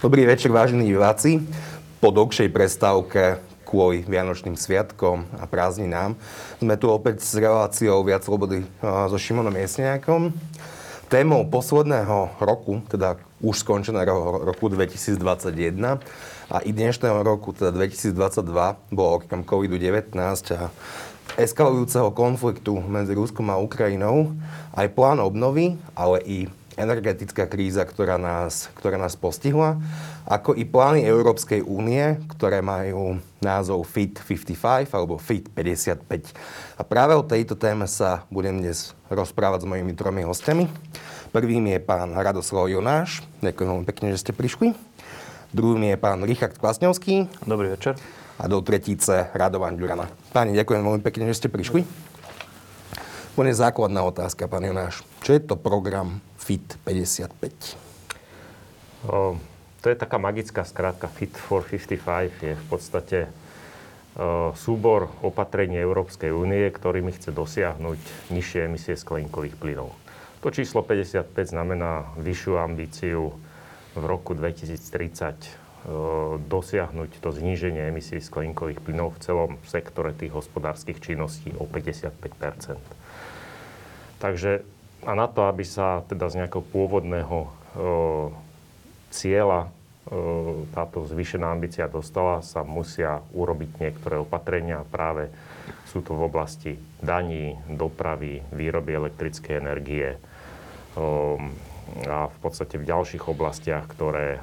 Dobrý večer, vážení diváci. Po dlhšej prestávke kvôli Vianočným sviatkom a prázdninám sme tu opäť s reláciou Viac slobody so Šimonom Jesniakom. Témou posledného roku, teda už skončeného roku 2021 a i dnešného roku, teda 2022, bolo okrem COVID-19 a eskalujúceho konfliktu medzi Ruskom a Ukrajinou aj plán obnovy, ale i energetická kríza, ktorá nás, ktorá nás postihla, ako i plány Európskej únie, ktoré majú názov FIT 55 alebo FIT 55. A práve o tejto téme sa budem dnes rozprávať s mojimi tromi hostiami. Prvým je pán Radoslav Jonáš. Ďakujem veľmi pekne, že ste prišli. Druhým je pán Richard Kvasňovský. Dobrý večer. A do tretice Radovan Ďurana. Páni, ďakujem veľmi pekne, že ste prišli. Úplne základná otázka, pán Jonáš. Čo je to program FIT 55? O, to je taká magická skrátka FIT for 55. Je v podstate o, súbor opatrení Európskej únie, ktorými chce dosiahnuť nižšie emisie skleníkových plynov. To číslo 55 znamená vyššiu ambíciu v roku 2030 dosiahnuť to zníženie emisí skleníkových plynov v celom sektore tých hospodárskych činností o 55% Takže a na to, aby sa teda z nejakého pôvodného e, cieľa e, táto zvýšená ambícia dostala, sa musia urobiť niektoré opatrenia. Práve sú to v oblasti daní, dopravy, výroby elektrickej energie e, a v podstate v ďalších oblastiach, ktoré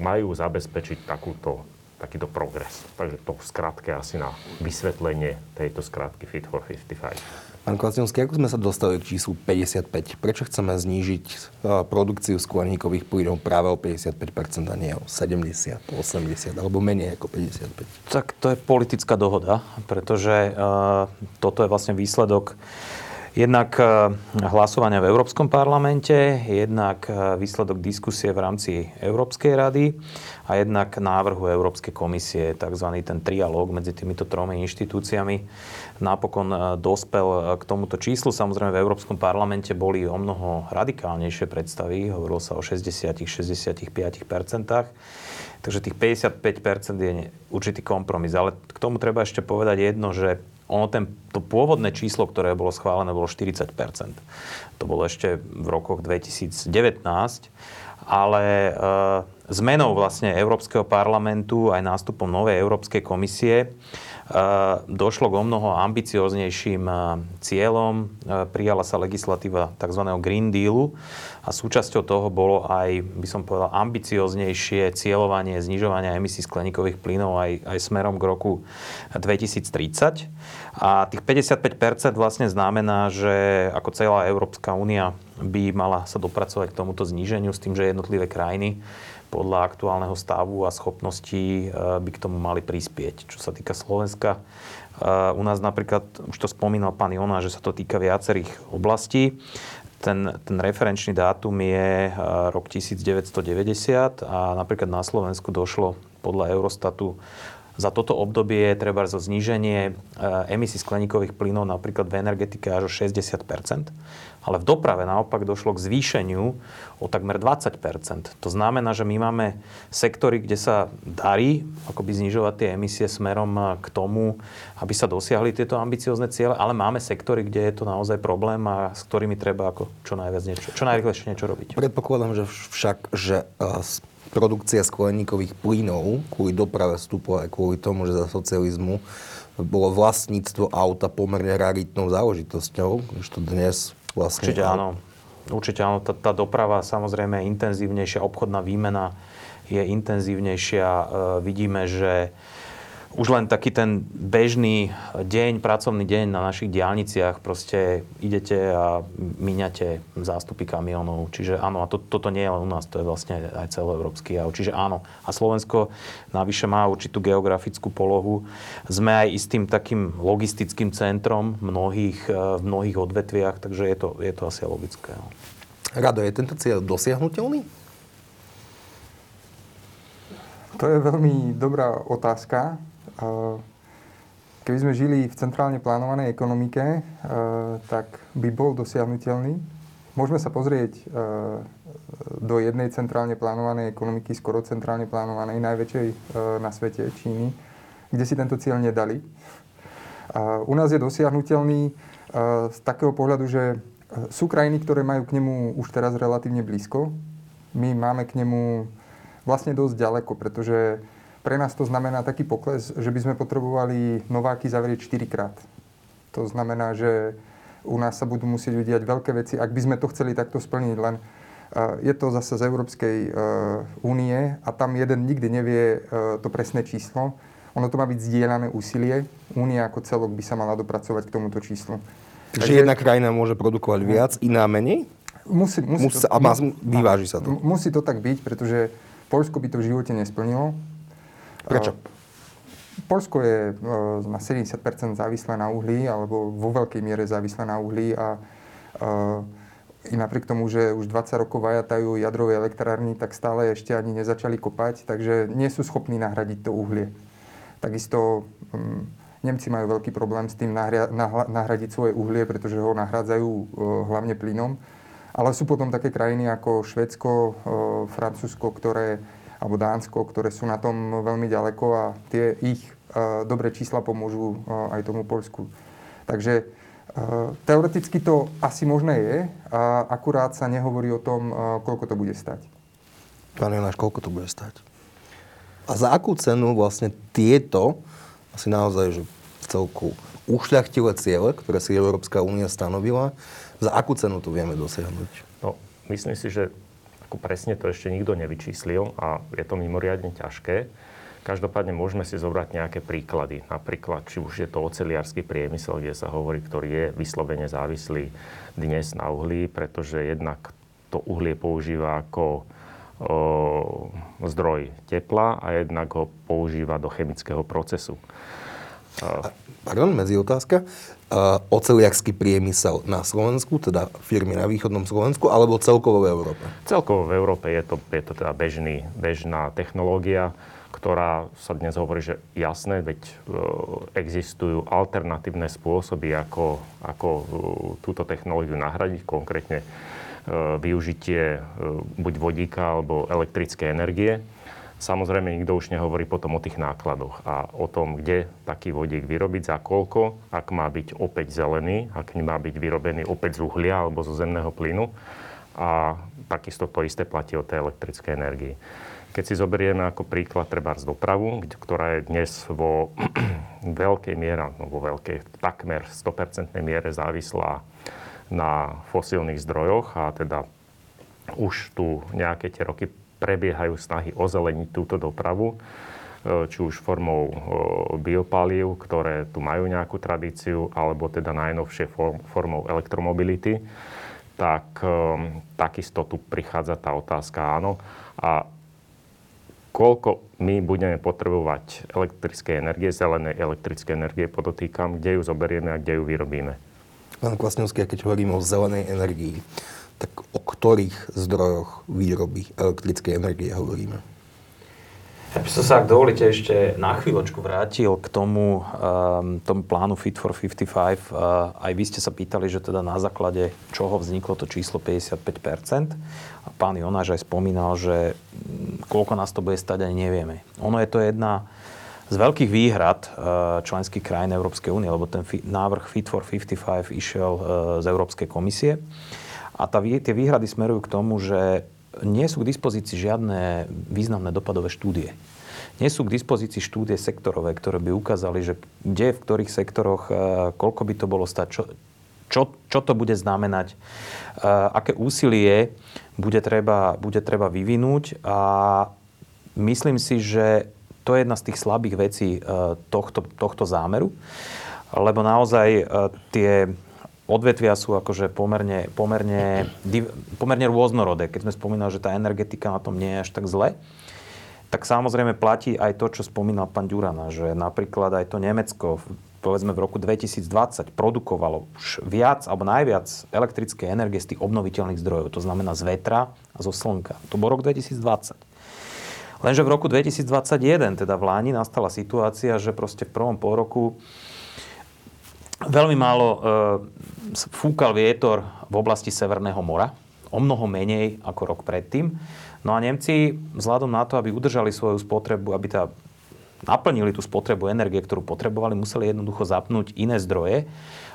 majú zabezpečiť takúto, takýto progres. Takže to v skratke asi na vysvetlenie tejto skratky Fit for 55. Pán Kvasňovský, ako sme sa dostali k číslu 55? Prečo chceme znížiť produkciu skleníkových plynov práve o 55% a nie o 70, 80 alebo menej ako 55? Tak to je politická dohoda, pretože uh, toto je vlastne výsledok Jednak hlasovania v Európskom parlamente, jednak výsledok diskusie v rámci Európskej rady a jednak návrhu Európskej komisie, tzv. ten trialóg medzi týmito tromi inštitúciami napokon e, dospel k tomuto číslu. Samozrejme v Európskom parlamente boli o mnoho radikálnejšie predstavy. Hovorilo sa o 60-65%. Takže tých 55% je určitý kompromis. Ale k tomu treba ešte povedať jedno, že ono ten, to pôvodné číslo, ktoré bolo schválené, bolo 40% To bolo ešte v rokoch 2019, ale e, zmenou vlastne Európskeho parlamentu aj nástupom novej Európskej komisie došlo k o mnoho ambicioznejším cieľom. Prijala sa legislatíva tzv. Green Dealu a súčasťou toho bolo aj, by som povedal, ambicioznejšie cieľovanie znižovania emisí skleníkových plynov aj, aj smerom k roku 2030. A tých 55% vlastne znamená, že ako celá Európska únia by mala sa dopracovať k tomuto zníženiu s tým, že jednotlivé krajiny podľa aktuálneho stavu a schopností eh, by k tomu mali prispieť. Čo sa týka Slovenska, eh, u nás napríklad, už to spomínal pán Jona, že sa to týka viacerých oblastí. Ten, ten referenčný dátum je eh, rok 1990 a napríklad na Slovensku došlo podľa Eurostatu za toto obdobie treba zo zníženie emisí skleníkových plynov napríklad v energetike až o 60 ale v doprave naopak došlo k zvýšeniu o takmer 20% To znamená, že my máme sektory, kde sa darí akoby znižovať tie emisie smerom k tomu, aby sa dosiahli tieto ambiciozne ciele, ale máme sektory, kde je to naozaj problém a s ktorými treba ako čo najviac niečo, čo najrychlejšie niečo robiť. Predpokladám, že však, že produkcia skleníkových plynov kvôli doprave vstupov aj kvôli tomu, že za socializmu bolo vlastníctvo auta pomerne raritnou záležitosťou, že to dnes vlastne. Určite áno. Určite áno. Tá, tá doprava samozrejme je intenzívnejšia, obchodná výmena je intenzívnejšia. E, vidíme, že už len taký ten bežný deň, pracovný deň na našich diálniciach, proste idete a míňate zástupy kamionov. Čiže áno, a to, toto nie je len u nás, to je vlastne aj celoeurópsky jav. Čiže áno. A Slovensko navyše má určitú geografickú polohu. Sme aj istým takým logistickým centrom mnohých, e, v mnohých odvetviach, takže je to, je to asi logické. Rado, je tento cieľ dosiahnutelný? To je veľmi dobrá otázka. Keby sme žili v centrálne plánovanej ekonomike, tak by bol dosiahnutelný. môžeme sa pozrieť do jednej centrálne plánovanej ekonomiky, skoro centrálne plánovanej, najväčšej na svete, Číny, kde si tento cieľ nedali. U nás je dosiahnutelný z takého pohľadu, že sú krajiny, ktoré majú k nemu už teraz relatívne blízko. My máme k nemu vlastne dosť ďaleko, pretože pre nás to znamená taký pokles, že by sme potrebovali Nováky zavrieť 4 krát. To znamená, že u nás sa budú musieť udiať veľké veci, ak by sme to chceli takto splniť. Len je to zase z Európskej e, únie a tam jeden nikdy nevie e, to presné číslo. Ono to má byť zdieľané úsilie. Únia ako celok by sa mala dopracovať k tomuto číslu. Takže jedna krajina môže produkovať viac, iná menej? Musí, musí musí to, a má, vyváži sa to. Musí to tak byť, pretože Polsko by to v živote nesplnilo. Prečo? Polsko je e, na 70% závislé na uhlí, alebo vo veľkej miere závislé na uhlí a e, i napriek tomu, že už 20 rokov vajatajú jadrové elektrárny, tak stále ešte ani nezačali kopať, takže nie sú schopní nahradiť to uhlie. Takisto um, Nemci majú veľký problém s tým nahra- nahradiť svoje uhlie, pretože ho nahrádzajú uh, hlavne plynom. Ale sú potom také krajiny ako Švedsko, Francúzsko, ktoré alebo Dánsko, ktoré sú na tom veľmi ďaleko a tie ich uh, dobré čísla pomôžu uh, aj tomu Polsku. Takže uh, teoreticky to asi možné je, a akurát sa nehovorí o tom, koľko to bude stať. Pán Jonáš, koľko to bude stať? A za akú cenu vlastne tieto, asi naozaj, že celku ušľachtilé ciele, ktoré si Európska únia stanovila, za akú cenu to vieme dosiahnuť? No, myslím si, že ako presne to ešte nikto nevyčíslil a je to mimoriadne ťažké. Každopádne môžeme si zobrať nejaké príklady. Napríklad, či už je to oceliársky priemysel, kde sa hovorí, ktorý je vyslovene závislý dnes na uhlí, pretože jednak to uhlie používa ako o, zdroj tepla a jednak ho používa do chemického procesu. Pardon, medzi otázka. Uh, oceliarský priemysel na Slovensku, teda firmy na východnom Slovensku, alebo celkovo v Európe? Celkovo v Európe je to, je to teda bežný, bežná technológia, ktorá sa dnes hovorí, že jasné, veď uh, existujú alternatívne spôsoby, ako, ako uh, túto technológiu nahradiť, konkrétne uh, využitie buď vodíka alebo elektrické energie. Samozrejme, nikto už nehovorí potom o tých nákladoch a o tom, kde taký vodík vyrobiť, za koľko, ak má byť opäť zelený, ak má byť vyrobený opäť z uhlia alebo zo zemného plynu. A takisto to isté platí o tej elektrickej energii. Keď si zoberieme ako príklad treba z dopravu, ktorá je dnes vo veľkej miere, no vo veľkej, takmer 100% miere závislá na fosílnych zdrojoch a teda už tu nejaké tie roky prebiehajú snahy ozeleniť túto dopravu, e, či už formou e, biopalív, ktoré tu majú nejakú tradíciu, alebo teda najnovšie formou elektromobility, tak e, takisto tu prichádza tá otázka, áno. A koľko my budeme potrebovať elektrické energie, zelenej elektrické energie, podotýkam, kde ju zoberieme a kde ju vyrobíme. Pán Kvasňovský, keď hovoríme o zelenej energii, tak o ktorých zdrojoch výroby elektrickej energie hovoríme? Ja by som sa, ak dovolíte, ešte na chvíľočku vrátil k tomu, um, tomu plánu Fit for 55. Uh, ehm, aj vy ste sa pýtali, že teda na základe čoho vzniklo to číslo 55%. A pán Jonáš aj spomínal, že mm, koľko nás to bude stať, ani nevieme. Ono je to jedna z veľkých výhrad uh, členských krajín Európskej únie, lebo ten návrh Fit for 55 išiel z Európskej komisie. A tá, tie výhrady smerujú k tomu, že nie sú k dispozícii žiadne významné dopadové štúdie. Nie sú k dispozícii štúdie sektorové, ktoré by ukázali, že kde, v ktorých sektoroch, e, koľko by to bolo stať, čo, čo, čo to bude znamenať, e, aké úsilie bude treba, bude treba vyvinúť. A myslím si, že to je jedna z tých slabých vecí e, tohto, tohto zámeru, lebo naozaj tie odvetvia sú akože pomerne, pomerne, pomerne rôznorodé. Keď sme spomínali, že tá energetika na tom nie je až tak zle, tak samozrejme platí aj to, čo spomínal pán Ďurana, že napríklad aj to Nemecko povedzme v roku 2020 produkovalo už viac alebo najviac elektrickej energie z tých obnoviteľných zdrojov, to znamená z vetra a zo slnka. To bol rok 2020. Lenže v roku 2021, teda v Láni, nastala situácia, že proste v prvom pôroku veľmi málo fúkal vietor v oblasti Severného mora, o mnoho menej ako rok predtým. No a Nemci, vzhľadom na to, aby udržali svoju spotrebu, aby tá naplnili tú spotrebu energie, ktorú potrebovali, museli jednoducho zapnúť iné zdroje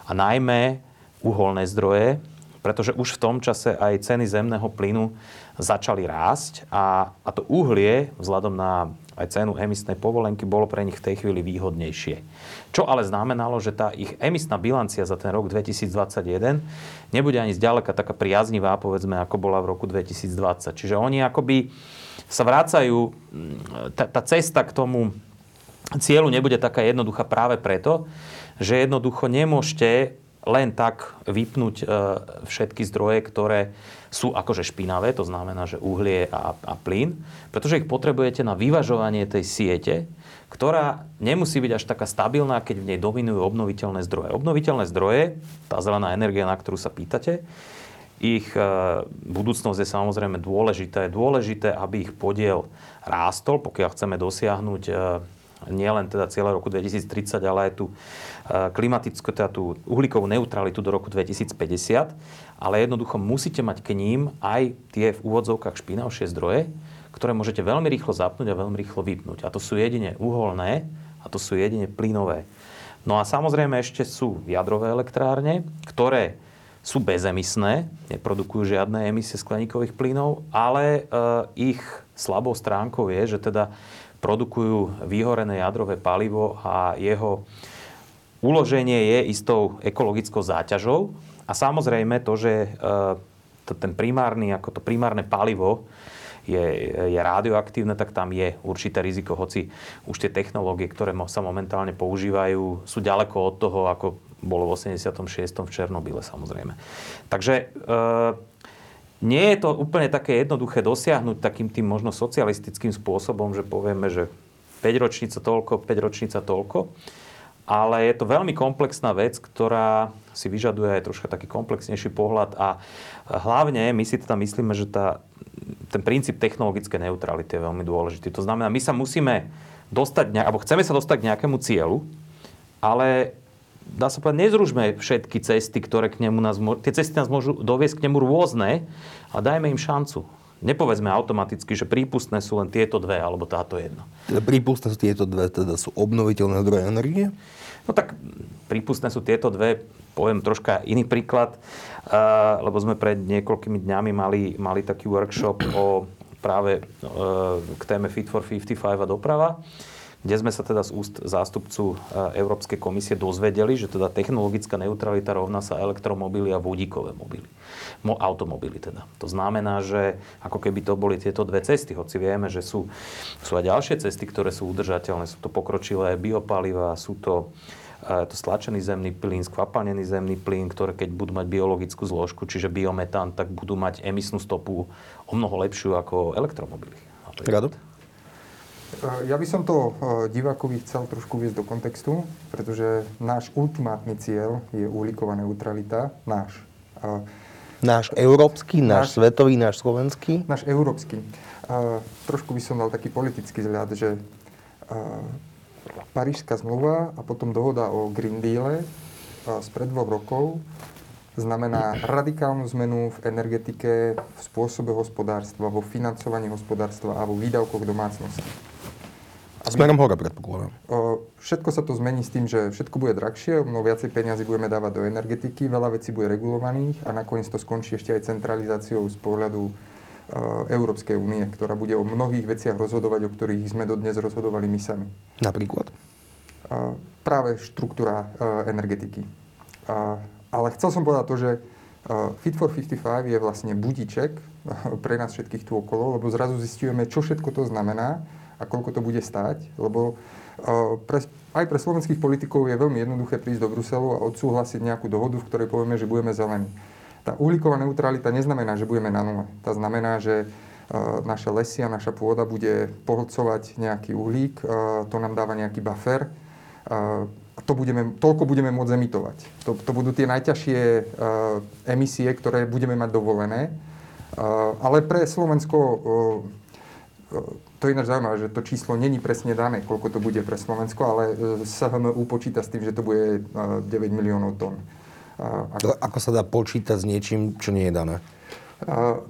a najmä uholné zdroje, pretože už v tom čase aj ceny zemného plynu začali rásť a, a to uhlie, vzhľadom na aj cenu emisnej povolenky, bolo pre nich v tej chvíli výhodnejšie. Čo ale znamenalo, že tá ich emisná bilancia za ten rok 2021 nebude ani zďaleka taká priaznivá, povedzme, ako bola v roku 2020. Čiže oni akoby sa vrácajú, tá, tá cesta k tomu cieľu nebude taká jednoduchá práve preto, že jednoducho nemôžete len tak vypnúť e, všetky zdroje, ktoré sú akože špinavé, to znamená, že uhlie a, a plyn, pretože ich potrebujete na vyvažovanie tej siete, ktorá nemusí byť až taká stabilná, keď v nej dominujú obnoviteľné zdroje. Obnoviteľné zdroje, tá zelená energia, na ktorú sa pýtate, ich e, budúcnosť je samozrejme dôležitá. Je dôležité, aby ich podiel rástol, pokiaľ chceme dosiahnuť e, nielen teda cieľa roku 2030, ale aj tú klimatickú, teda tú uhlíkovú neutralitu do roku 2050. Ale jednoducho musíte mať k ním aj tie v úvodzovkách špinavšie zdroje, ktoré môžete veľmi rýchlo zapnúť a veľmi rýchlo vypnúť. A to sú jedine uholné a to sú jedine plynové. No a samozrejme ešte sú jadrové elektrárne, ktoré sú bezemisné, neprodukujú žiadne emisie skleníkových plynov, ale e, ich slabou stránkou je, že teda produkujú vyhorené jadrové palivo a jeho uloženie je istou ekologickou záťažou. A samozrejme to, že e, ten primárny, ako to primárne palivo je, je radioaktívne, tak tam je určité riziko, hoci už tie technológie, ktoré sa momentálne používajú, sú ďaleko od toho, ako bolo v 86. v Černobyle samozrejme. Takže e, nie je to úplne také jednoduché dosiahnuť takým tým možno socialistickým spôsobom, že povieme, že 5 ročnica toľko, 5 ročnica toľko. Ale je to veľmi komplexná vec, ktorá si vyžaduje aj troška taký komplexnejší pohľad a hlavne my si teda myslíme, že tá, ten princíp technologické neutrality je veľmi dôležitý. To znamená, my sa musíme dostať, alebo chceme sa dostať k nejakému cieľu, ale dá sa povedať, nezružme všetky cesty, ktoré k nemu nás, tie cesty nás môžu doviesť k nemu rôzne a dajme im šancu. Nepovedzme automaticky, že prípustné sú len tieto dve alebo táto jedna. Teda prípustné sú tieto dve, teda sú obnoviteľné zdroje energie? No tak prípustné sú tieto dve, poviem troška iný príklad, lebo sme pred niekoľkými dňami mali, mali taký workshop o práve k téme Fit for 55 a doprava kde sme sa teda z úst zástupcu e, Európskej komisie dozvedeli, že teda technologická neutralita rovná sa elektromobily a vodíkové mobily. Mo, automobily teda. To znamená, že ako keby to boli tieto dve cesty, hoci vieme, že sú, sú aj ďalšie cesty, ktoré sú udržateľné. Sú to pokročilé biopaliva, sú to e, to stlačený zemný plyn, skvapalnený zemný plyn, ktoré keď budú mať biologickú zložku, čiže biometán, tak budú mať emisnú stopu o mnoho lepšiu ako elektromobily. Rado? Ja by som to eh, divákovi chcel trošku viesť do kontextu, pretože náš ultimátny cieľ je uhlíková neutralita. Náš. Náš európsky, náš, náš svetový, náš slovenský? Náš európsky. Trošku by som dal taký politický vzhľad, že Parížská zmluva a potom dohoda o Green Deal spred dvoch rokov znamená radikálnu zmenu v energetike, v spôsobe hospodárstva, vo financovaní hospodárstva a vo výdavkoch domácnosti. Smerom hore, predpokladám. Všetko sa to zmení s tým, že všetko bude drahšie, mnoho viacej peniazy budeme dávať do energetiky, veľa vecí bude regulovaných a nakoniec to skončí ešte aj centralizáciou z pohľadu Európskej únie, ktorá bude o mnohých veciach rozhodovať, o ktorých sme dodnes rozhodovali my sami. Napríklad? Práve štruktúra energetiky. Ale chcel som povedať to, že Fit for 55 je vlastne budiček pre nás všetkých tu okolo, lebo zrazu zistujeme, čo všetko to znamená a koľko to bude stáť, lebo e, pre, aj pre slovenských politikov je veľmi jednoduché prísť do Bruselu a odsúhlasiť nejakú dohodu, v ktorej povieme, že budeme zelení. Tá uhlíková neutralita neznamená, že budeme na nule. Tá znamená, že e, naše lesy a naša pôda bude pohlcovať nejaký uhlík, e, to nám dáva nejaký buffer a to budeme, toľko budeme môcť emitovať. To, to budú tie najťažšie emisie, ktoré budeme mať dovolené. ale pre Slovensko to je ináč zaujímavé, že to číslo není presne dané, koľko to bude pre Slovensko, ale e, SHMU počíta s tým, že to bude 9 e, miliónov tón. Ako... ako sa dá počítať s niečím, čo nie je dané?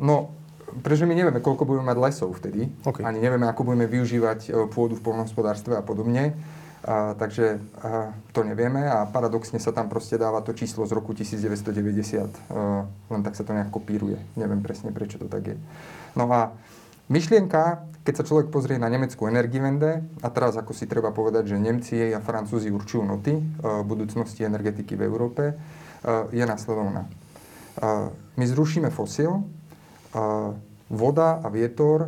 No, pretože my nevieme, koľko budeme mať lesov vtedy. Okay. Ani nevieme, ako budeme využívať e, pôdu v polnohospodárstve a podobne. A, takže a, to nevieme a paradoxne sa tam proste dáva to číslo z roku 1990. A, e, len tak sa to nejak kopíruje. Neviem presne, prečo to tak je. No a myšlienka, keď sa človek pozrie na nemeckú energivende, a teraz ako si treba povedať, že Nemci a Francúzi určujú noty e, budúcnosti energetiky v Európe, je následovná. My zrušíme fosil, voda a vietor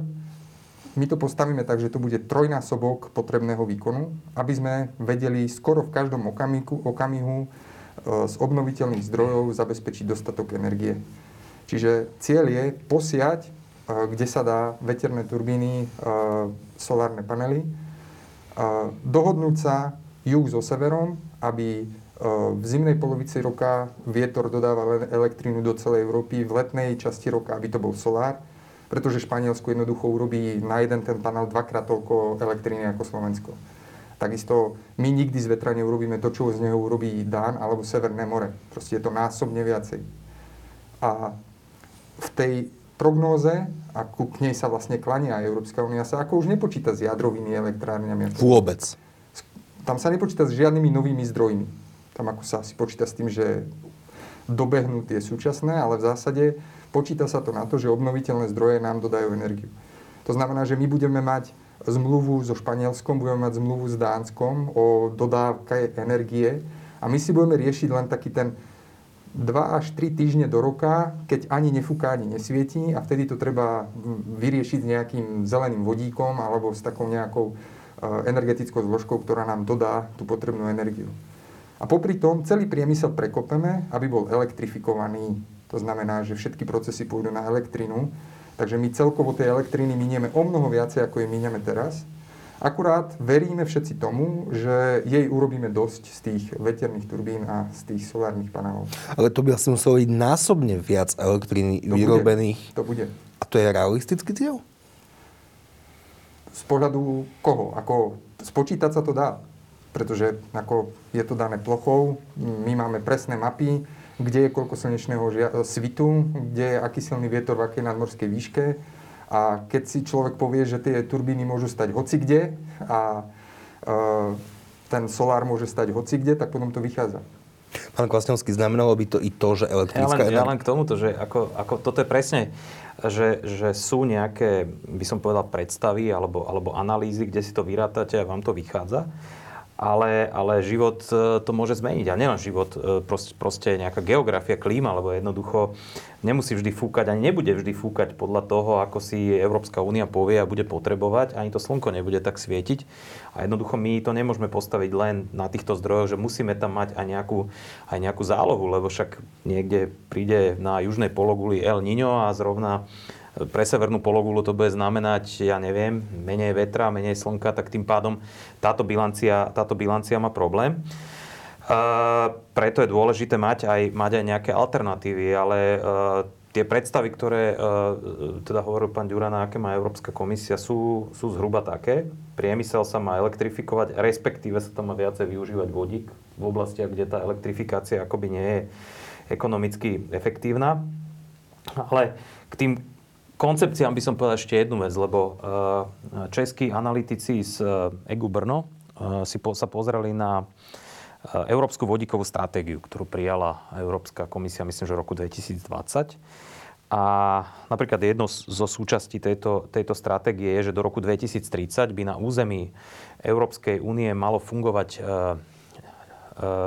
my to postavíme tak, že to bude trojnásobok potrebného výkonu, aby sme vedeli skoro v každom okamihu, okamihu e, z obnoviteľných zdrojov zabezpečiť dostatok energie. Čiže cieľ je posiať, e, kde sa dá veterné turbíny, solárne panely, dohodnúť sa juh so severom, aby v zimnej polovici roka vietor dodával elektrínu do celej Európy, v letnej časti roka, aby to bol solár pretože Španielsko jednoducho urobí na jeden ten panel dvakrát toľko elektriny ako Slovensko. Takisto my nikdy z vetra neurobíme to, čo z neho urobí Dán alebo Severné more. Proste je to násobne viacej. A v tej prognóze, a ku k nej sa vlastne klania Európska únia, sa ako už nepočíta s jadrovými elektrárňami. Vôbec. Tam sa nepočíta s žiadnymi novými zdrojmi. Tam ako sa si počíta s tým, že dobehnú tie súčasné, ale v zásade Počíta sa to na to, že obnoviteľné zdroje nám dodajú energiu. To znamená, že my budeme mať zmluvu so Španielskom, budeme mať zmluvu s Dánskom o dodávke energie a my si budeme riešiť len taký ten 2 až 3 týždne do roka, keď ani nefúka, ani nesvietí a vtedy to treba vyriešiť s nejakým zeleným vodíkom alebo s takou nejakou e, energetickou zložkou, ktorá nám dodá tú potrebnú energiu. A popri tom celý priemysel prekopeme, aby bol elektrifikovaný. To znamená, že všetky procesy pôjdu na elektrinu. Takže my celkovo tej elektriny minieme o mnoho viacej, ako je minieme teraz. Akurát veríme všetci tomu, že jej urobíme dosť z tých veterných turbín a z tých solárnych panelov. Ale to by asi muselo byť násobne viac elektriny to vyrobených. Bude. To bude. A to je realistický cieľ? Z pohľadu koho? Ako spočítať sa to dá. Pretože ako je to dané plochou, my máme presné mapy, kde je koľko slnečného žia- svitu, kde je aký silný vietor v akej nadmorskej výške. A keď si človek povie, že tie turbíny môžu stať hocikde a e, ten solár môže stať hocikde, tak potom to vychádza. Pán Kvasňovský, znamenalo by to i to, že elektrická ja len, ja len k tomuto, že ako, ako, toto je presne, že, že sú nejaké, by som povedal, predstavy alebo, alebo analýzy, kde si to vyrátate a vám to vychádza ale, ale život e, to môže zmeniť. A nielen život, e, proste, nejaká geografia, klíma, lebo jednoducho nemusí vždy fúkať, ani nebude vždy fúkať podľa toho, ako si Európska únia povie a bude potrebovať. Ani to slnko nebude tak svietiť. A jednoducho my to nemôžeme postaviť len na týchto zdrojoch, že musíme tam mať aj nejakú, aj nejakú zálohu, lebo však niekde príde na južnej pologuli El Niño a zrovna pre severnú pologulu to bude znamenať, ja neviem, menej vetra, menej slnka, tak tým pádom táto bilancia, táto bilancia má problém. Uh, preto je dôležité mať aj, mať aj nejaké alternatívy, ale uh, tie predstavy, ktoré uh, teda hovoril pán Ďurana, aké má Európska komisia, sú, sú zhruba také. Priemysel sa má elektrifikovať, respektíve sa tam má viacej využívať vodík v oblastiach, kde tá elektrifikácia akoby nie je ekonomicky efektívna. Ale k tým koncepciám by som povedal ešte jednu vec, lebo eh, českí analytici z EGU eh, Brno eh, si sa pozreli na Európsku vodíkovú stratégiu, ktorú prijala Európska komisia, myslím, že v roku 2020. A napríklad jedno zo súčastí tejto, tejto stratégie je, že do roku 2030 by na území Európskej únie malo fungovať, e, e,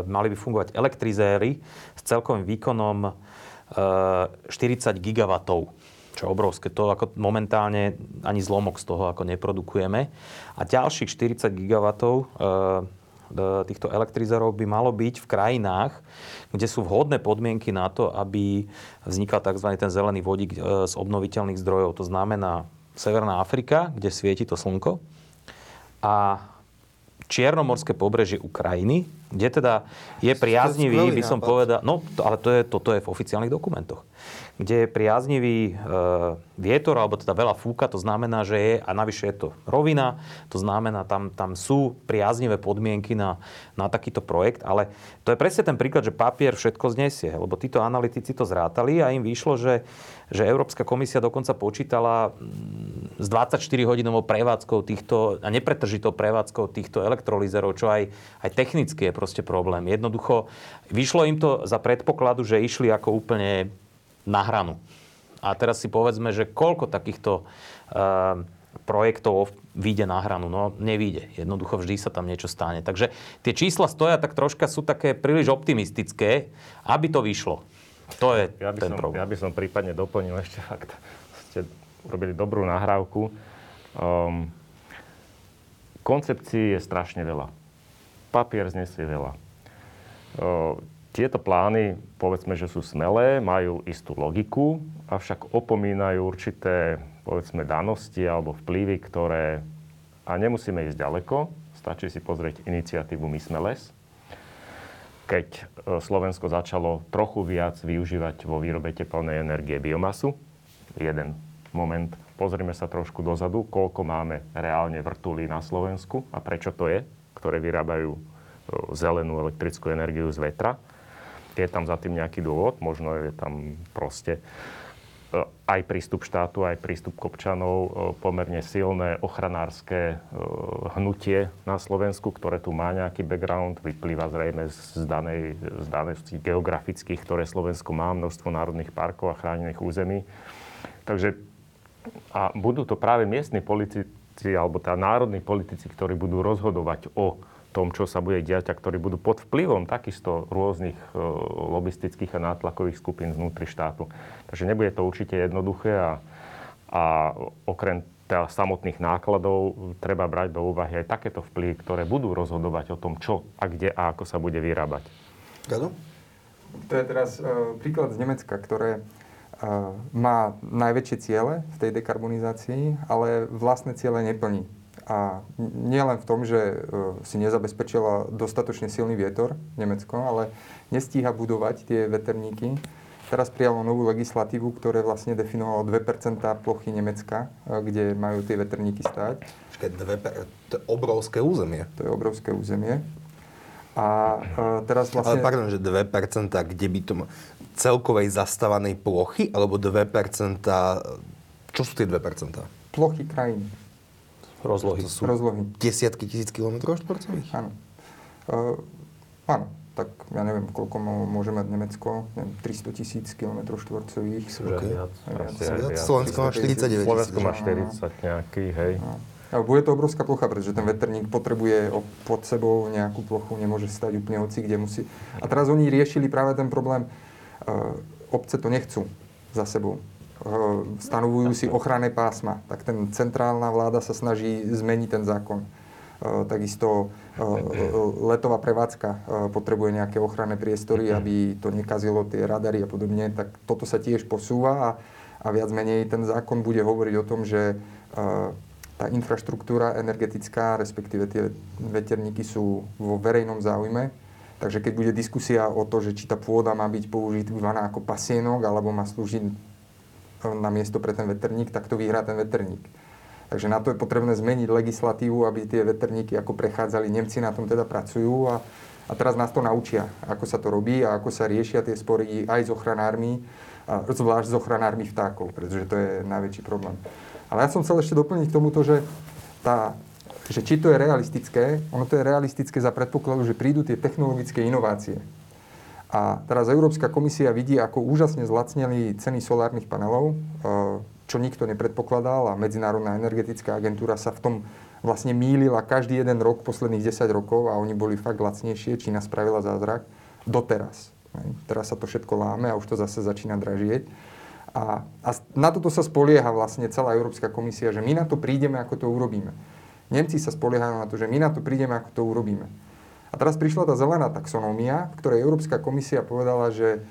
mali by fungovať elektrizéry s celkovým výkonom e, 40 gigawatov čo je obrovské. To ako momentálne ani zlomok z toho ako neprodukujeme. A ďalších 40 gigawatov e, týchto elektrizerov by malo byť v krajinách, kde sú vhodné podmienky na to, aby vznikal tzv. ten zelený vodík e, z obnoviteľných zdrojov. To znamená Severná Afrika, kde svieti to slnko. A čiernomorské pobrežie Ukrajiny, kde teda je priaznivý, by som povedal, no ale to je, toto je v oficiálnych dokumentoch, kde je priaznivý e, vietor, alebo teda veľa fúka, to znamená, že je, a navyše je to rovina, to znamená, tam, tam sú priaznivé podmienky na, na takýto projekt, ale to je presne ten príklad, že papier všetko znesie, lebo títo analytici to zrátali a im vyšlo, že, že Európska komisia dokonca počítala mm, s 24-hodinovou prevádzkou týchto, a nepretržitou prevádzkou týchto elektrolizerov, čo aj, aj technicky je proste problém. Jednoducho, vyšlo im to za predpokladu, že išli ako úplne na hranu. A teraz si povedzme, že koľko takýchto uh, projektov vyjde na hranu. No, nevíde. Jednoducho vždy sa tam niečo stane. Takže tie čísla stoja tak troška sú také príliš optimistické, aby to vyšlo. To je ja by ten som, problém. Ja by som prípadne doplnil ešte fakt. Ste urobili dobrú nahrávku. Um, koncepcií je strašne veľa papier znesie veľa. Tieto plány, povedzme, že sú smelé, majú istú logiku, avšak opomínajú určité, povedzme, danosti alebo vplyvy, ktoré... A nemusíme ísť ďaleko, stačí si pozrieť iniciatívu My sme les, keď e, Slovensko začalo trochu viac využívať vo výrobe teplnej energie biomasu. Jeden moment. Pozrime sa trošku dozadu, koľko máme reálne vrtulí na Slovensku a prečo to je ktoré vyrábajú zelenú elektrickú energiu z vetra. Je tam za tým nejaký dôvod, možno je tam proste aj prístup štátu, aj prístup k občanov, pomerne silné ochranárske hnutie na Slovensku, ktoré tu má nejaký background, vyplýva zrejme z danej, z danej geografických, ktoré Slovensko má, množstvo národných parkov a chránených území. Takže a budú to práve miestni politici, alebo tá národní politici, ktorí budú rozhodovať o tom, čo sa bude diať a ktorí budú pod vplyvom takisto rôznych e, lobistických a nátlakových skupín vnútri štátu. Takže nebude to určite jednoduché a, a okrem teda samotných nákladov treba brať do úvahy aj takéto vplyvy, ktoré budú rozhodovať o tom, čo a kde a ako sa bude vyrábať. Gado? To je teraz uh, príklad z Nemecka, ktoré má najväčšie ciele v tej dekarbonizácii, ale vlastné ciele neplní. A nie len v tom, že e, si nezabezpečila dostatočne silný vietor Nemecko, ale nestíha budovať tie veterníky. Teraz prijalo novú legislatívu, ktoré vlastne definovalo 2% plochy Nemecka, e, kde majú tie veterníky stáť. Počkaj, 2%, to je obrovské územie. To je obrovské územie. A uh, teraz vlastne... Ale pardon, že 2%, kde by to celkovej zastávanej plochy, alebo 2%, čo sú tie 2%? Plochy krajiny. Rozlohy. To sú Rozlohy. desiatky tisíc kilometrov štvorcových? Áno. Uh, áno, tak ja neviem, koľko môže mať Nemecko, neviem, 300 tisíc kilometrov štvorcových. Okay. Viac, viac. Slovensko má 49 Slovensko má 40 nejakých, hej. No. Bude to obrovská plocha, pretože ten veterník potrebuje pod sebou nejakú plochu, nemôže stať úplne hoci, kde musí. A teraz oni riešili práve ten problém, uh, obce to nechcú za sebou. Uh, stanovujú si ochranné pásma. Tak ten centrálna vláda sa snaží zmeniť ten zákon. Uh, takisto letová prevádzka potrebuje nejaké ochranné priestory, aby to nekazilo tie radary a podobne. Tak toto sa tiež posúva a, a viac menej ten zákon bude hovoriť o tom, že tá infraštruktúra energetická, respektíve tie veterníky sú vo verejnom záujme. Takže keď bude diskusia o to, že či tá pôda má byť používaná ako pasienok alebo má slúžiť na miesto pre ten veterník, tak to vyhrá ten veterník. Takže na to je potrebné zmeniť legislatívu, aby tie veterníky ako prechádzali. Nemci na tom teda pracujú a, a teraz nás to naučia, ako sa to robí a ako sa riešia tie spory aj s ochranármi, a zvlášť s ochranármi vtákov, pretože to je najväčší problém. Ale ja som chcel ešte doplniť k tomuto, že, tá, že či to je realistické, ono to je realistické za predpokladu, že prídu tie technologické inovácie. A teraz Európska komisia vidí, ako úžasne zlacnili ceny solárnych panelov, e, čo nikto nepredpokladal a Medzinárodná energetická agentúra sa v tom vlastne mýlila každý jeden rok, posledných 10 rokov a oni boli fakt lacnejšie. Čína spravila zázrak doteraz. Teraz sa to všetko láme a už to zase začína dražieť. A, a na toto sa spolieha vlastne celá Európska komisia, že my na to prídeme, ako to urobíme. Nemci sa spoliehajú na to, že my na to prídeme, ako to urobíme. A teraz prišla tá zelená taxonómia, v ktorej Európska komisia povedala, že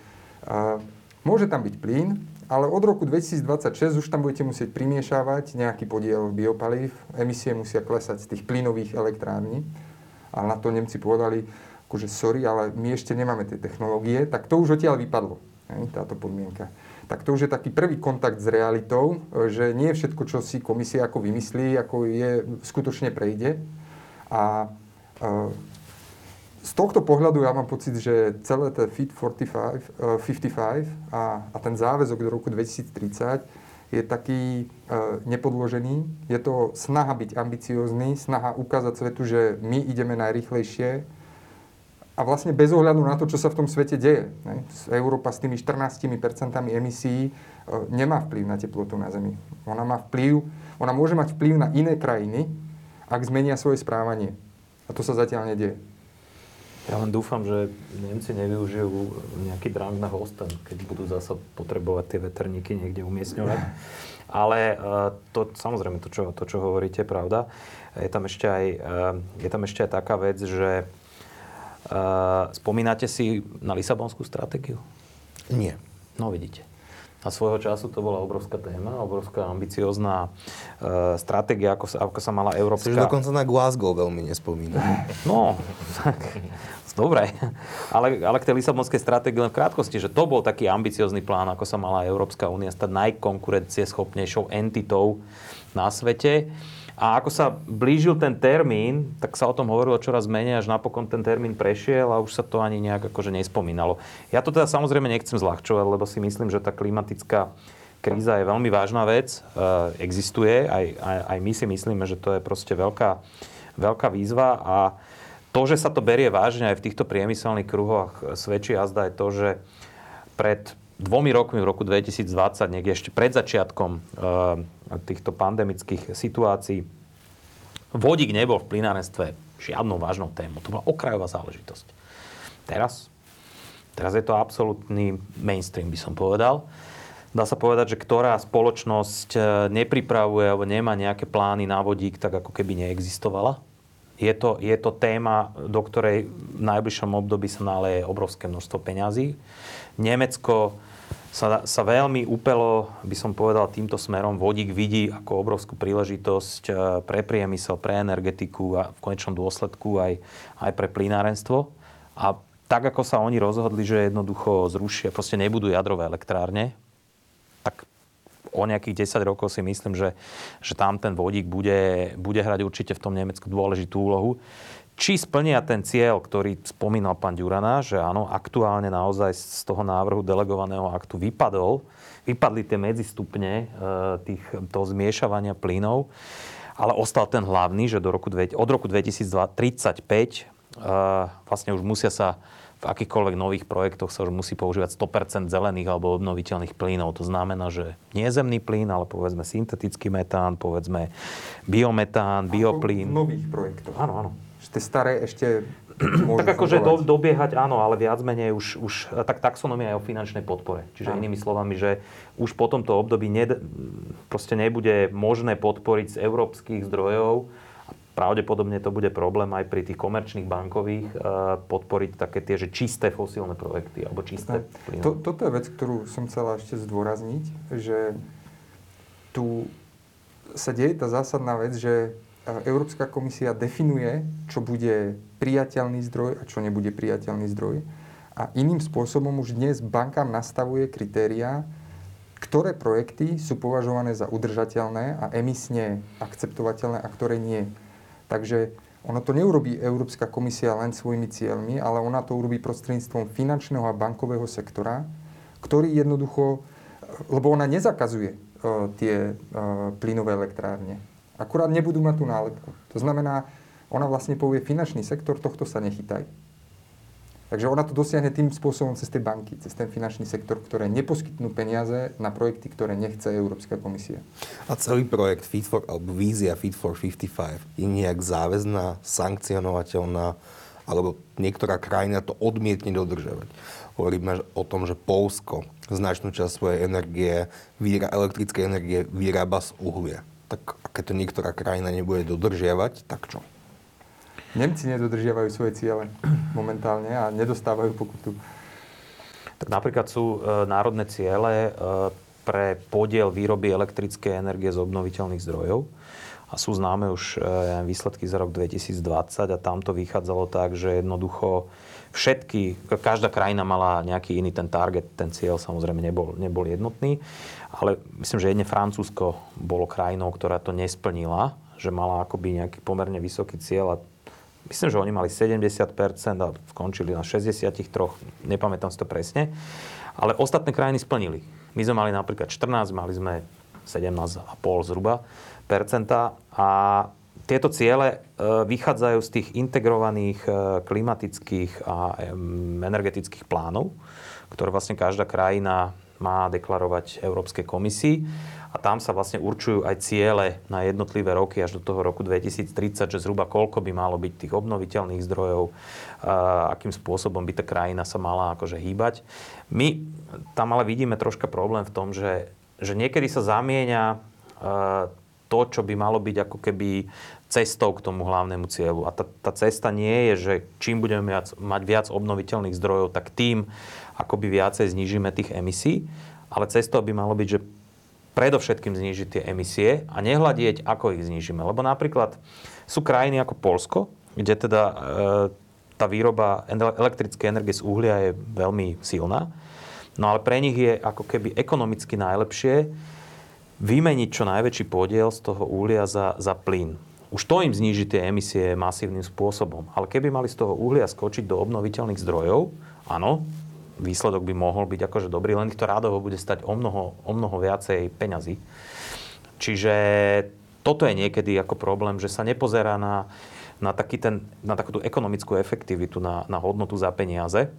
uh, môže tam byť plyn, ale od roku 2026 už tam budete musieť primiešavať nejaký podiel biopalív, emisie musia klesať z tých plynových elektrární. A na to Nemci povedali, akože sorry, ale my ešte nemáme tie technológie, tak to už odtiaľ vypadlo, táto podmienka. Tak to už je taký prvý kontakt s realitou, že nie všetko, čo si komisia ako vymyslí, ako je, skutočne prejde. A z tohto pohľadu ja mám pocit, že celé to Fit 45, 55 a, a ten záväzok do roku 2030 je taký e, nepodložený. Je to snaha byť ambiciózny, snaha ukázať svetu, že my ideme najrychlejšie a vlastne bez ohľadu na to, čo sa v tom svete deje. Ne? Európa s tými 14% emisí e, nemá vplyv na teplotu na Zemi. Ona má vplyv, ona môže mať vplyv na iné krajiny, ak zmenia svoje správanie. A to sa zatiaľ nedieje. Ja len dúfam, že Nemci nevyužijú nejaký drang na Hosten, keď budú zase potrebovať tie veterníky niekde umiestňovať. Ale e, to, samozrejme, to čo, to, čo hovoríte, pravda. Je tam ešte aj, e, je tam ešte aj taká vec, že uh, spomínate si na Lisabonskú stratégiu? Nie. No vidíte. A svojho času to bola obrovská téma, obrovská ambiciozná e, stratégia, ako sa, ako sa mala európska... Čiže dokonca na Glasgow veľmi nespomínam. No, tak, dobre. Ale, ale k tej Lisabonskej stratégii len v krátkosti, že to bol taký ambiciózny plán, ako sa mala Európska únia stať najkonkurencieschopnejšou entitou na svete. A ako sa blížil ten termín, tak sa o tom hovorilo čoraz menej, až napokon ten termín prešiel a už sa to ani nejak akože nespomínalo. Ja to teda samozrejme nechcem zľahčovať, lebo si myslím, že tá klimatická kríza je veľmi vážna vec, e, existuje, aj, aj, aj my si myslíme, že to je proste veľká, veľká výzva a to, že sa to berie vážne aj v týchto priemyselných kruhoch, svedčí azda aj to, že pred dvomi rokmi, v roku 2020, niekde ešte pred začiatkom e, týchto pandemických situácií, vodík nebol v plinárenstve žiadnou vážnou témou. To bola okrajová záležitosť. Teraz? Teraz je to absolútny mainstream, by som povedal. Dá sa povedať, že ktorá spoločnosť e, nepripravuje alebo nemá nejaké plány na vodík, tak ako keby neexistovala. Je to, je to téma, do ktorej v najbližšom období sa náleje obrovské množstvo peňazí. Nemecko sa, sa veľmi upelo, by som povedal, týmto smerom. Vodík vidí ako obrovskú príležitosť eh, pre priemysel, pre energetiku a v konečnom dôsledku aj, aj pre plynárenstvo. A tak, ako sa oni rozhodli, že jednoducho zrušia, proste nebudú jadrové elektrárne, tak o nejakých 10 rokov si myslím, že, že tam ten vodík bude, bude hrať určite v tom Nemecku dôležitú úlohu či splnia ten cieľ, ktorý spomínal pán Ďurana, že áno, aktuálne naozaj z toho návrhu delegovaného aktu vypadol, vypadli tie medzistupne e, tých, toho zmiešavania plynov, ale ostal ten hlavný, že do roku, od roku 2035 e, vlastne už musia sa v akýchkoľvek nových projektoch sa už musí používať 100% zelených alebo obnoviteľných plynov. To znamená, že nie zemný plyn, ale povedzme syntetický metán, povedzme biometán, bioplyn. V nových projektoch. Áno, áno tie staré ešte tak akože do, dobiehať, áno, ale viac menej už, už tak taxonomia je o finančnej podpore. Čiže áno. inými slovami, že už po tomto období ne, proste nebude možné podporiť z európskych zdrojov pravdepodobne to bude problém aj pri tých komerčných bankových uh, podporiť také tie, že čisté fosílne projekty alebo čisté plyny. To, toto je vec, ktorú som chcela ešte zdôrazniť, že tu sa deje tá zásadná vec, že Európska komisia definuje, čo bude priateľný zdroj a čo nebude priateľný zdroj. A iným spôsobom už dnes bankám nastavuje kritériá, ktoré projekty sú považované za udržateľné a emisne akceptovateľné a ktoré nie. Takže ono to neurobí Európska komisia len svojimi cieľmi, ale ona to urobí prostredníctvom finančného a bankového sektora, ktorý jednoducho, lebo ona nezakazuje uh, tie uh, plynové elektrárne Akurát nebudú mať tú nálepku. To znamená, ona vlastne povie, finančný sektor, tohto sa nechytaj. Takže ona to dosiahne tým spôsobom cez tie banky, cez ten finančný sektor, ktoré neposkytnú peniaze na projekty, ktoré nechce Európska komisia. A celý projekt Fit for, alebo vízia Fit for 55 je nejak záväzná, sankcionovateľná, alebo niektorá krajina to odmietne dodržovať. Hovoríme o tom, že Polsko značnú časť svojej energie, elektrickej energie vyrába z uhlia tak keď to niektorá krajina nebude dodržiavať, tak čo? Nemci nedodržiavajú svoje ciele momentálne a nedostávajú pokutu. Tak napríklad sú e, národné ciele e, pre podiel výroby elektrickej energie z obnoviteľných zdrojov. A a sú známe už e, výsledky za rok 2020 a tam to vychádzalo tak, že jednoducho všetky, každá krajina mala nejaký iný ten target, ten cieľ samozrejme nebol, nebol jednotný, ale myslím, že jedne Francúzsko bolo krajinou, ktorá to nesplnila, že mala akoby nejaký pomerne vysoký cieľ a myslím, že oni mali 70% a skončili na 63, nepamätám si to presne, ale ostatné krajiny splnili. My sme mali napríklad 14, mali sme 17,5 zhruba percenta a tieto ciele e, vychádzajú z tých integrovaných e, klimatických a energetických plánov, ktoré vlastne každá krajina má deklarovať Európskej komisii. A tam sa vlastne určujú aj ciele na jednotlivé roky až do toho roku 2030, že zhruba koľko by malo byť tých obnoviteľných zdrojov, akým spôsobom by tá krajina sa mala akože hýbať. My tam ale vidíme troška problém v tom, že, že niekedy sa zamieňa to, čo by malo byť ako keby cestou k tomu hlavnému cieľu. A tá, tá cesta nie je, že čím budeme mať viac obnoviteľných zdrojov, tak tým akoby viacej znížime tých emisí, ale cestou by malo byť, že predovšetkým znížiť tie emisie a nehľadieť, ako ich znížime. Lebo napríklad sú krajiny ako Polsko, kde teda e, tá výroba elektrickej energie z uhlia je veľmi silná, no ale pre nich je ako keby ekonomicky najlepšie vymeniť čo najväčší podiel z toho uhlia za, za plyn. Už to im zníži tie emisie masívnym spôsobom. Ale keby mali z toho uhlia skočiť do obnoviteľných zdrojov, áno, výsledok by mohol byť akože dobrý, len to rádovo bude stať o mnoho, o mnoho viacej peňazí. Čiže toto je niekedy ako problém, že sa nepozerá na, na, taký ten, na takú tú ekonomickú efektivitu, na, na hodnotu za peniaze,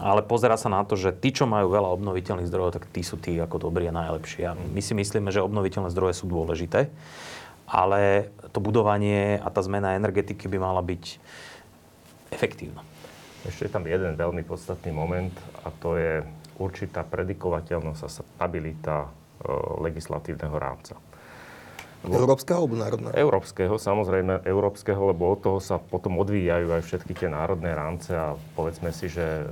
ale pozera sa na to, že tí, čo majú veľa obnoviteľných zdrojov, tak tí sú tí ako dobrí a najlepší. A my si myslíme, že obnoviteľné zdroje sú dôležité, ale to budovanie a tá zmena energetiky by mala byť efektívna. Ešte je tam jeden veľmi podstatný moment a to je určitá predikovateľnosť a stabilita e, legislatívneho rámca. Európskeho alebo národného? Európskeho, samozrejme európskeho, lebo od toho sa potom odvíjajú aj všetky tie národné rámce a povedzme si, že e,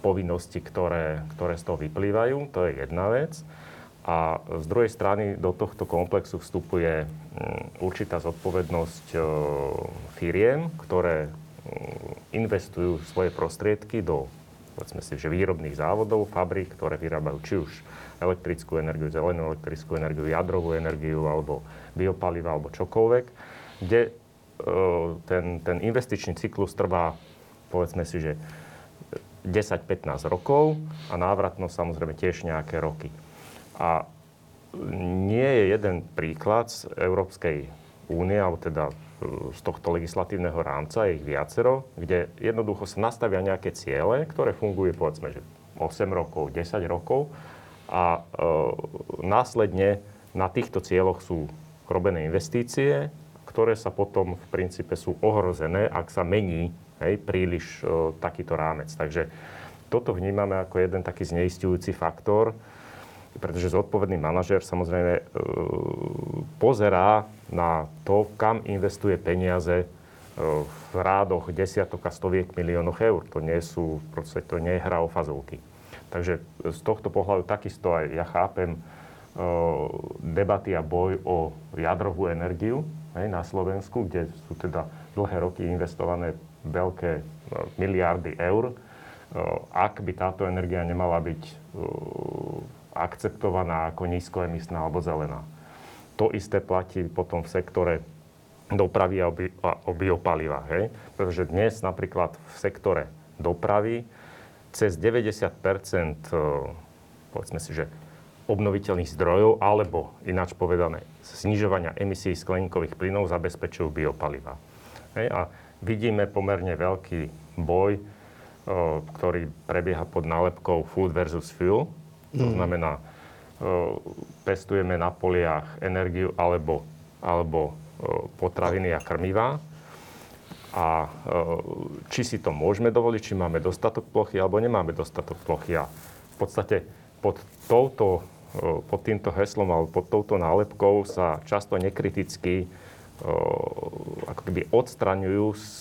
povinnosti, ktoré, ktoré z toho vyplývajú, to je jedna vec. A z druhej strany do tohto komplexu vstupuje určitá zodpovednosť e, firiem, ktoré investujú svoje prostriedky do povedzme si, že výrobných závodov, fabrík, ktoré vyrábajú či už elektrickú energiu, zelenú elektrickú energiu, jadrovú energiu alebo biopaliva alebo čokoľvek, kde e, ten, ten investičný cyklus trvá, povedzme si, že 10-15 rokov a návratnosť samozrejme tiež nejaké roky. A nie je jeden príklad z Európskej únie, alebo teda z tohto legislatívneho rámca, je ich viacero, kde jednoducho sa nastavia nejaké ciele, ktoré fungujú povedzme, že 8 rokov, 10 rokov a e, následne na týchto cieľoch sú robené investície, ktoré sa potom v princípe sú ohrozené, ak sa mení hej, príliš e, takýto rámec. Takže toto vnímame ako jeden taký zneistujúci faktor, pretože zodpovedný manažer samozrejme e, pozerá na to, kam investuje peniaze e, v rádoch desiatok a stoviek miliónov eur. To nie sú, proste to nie je hra o fazulky. Takže z tohto pohľadu takisto aj ja chápem debaty a boj o jadrovú energiu hej, na Slovensku, kde sú teda dlhé roky investované veľké miliardy eur. Ak by táto energia nemala byť akceptovaná ako nízkoemisná alebo zelená. To isté platí potom v sektore dopravy a biopaliva. Hej? Pretože dnes napríklad v sektore dopravy cez 90 povedzme si, že obnoviteľných zdrojov, alebo ináč povedané, znižovania emisí skleníkových plynov zabezpečujú biopaliva. Hej, a vidíme pomerne veľký boj, o, ktorý prebieha pod nálepkou food versus fuel. To mm. znamená, o, pestujeme na poliach energiu alebo, alebo o, potraviny a krmivá a e, či si to môžeme dovoliť, či máme dostatok plochy alebo nemáme dostatok plochy. A v podstate pod, touto, e, pod týmto heslom alebo pod touto nálepkou sa často nekriticky e, ako keby odstraňujú z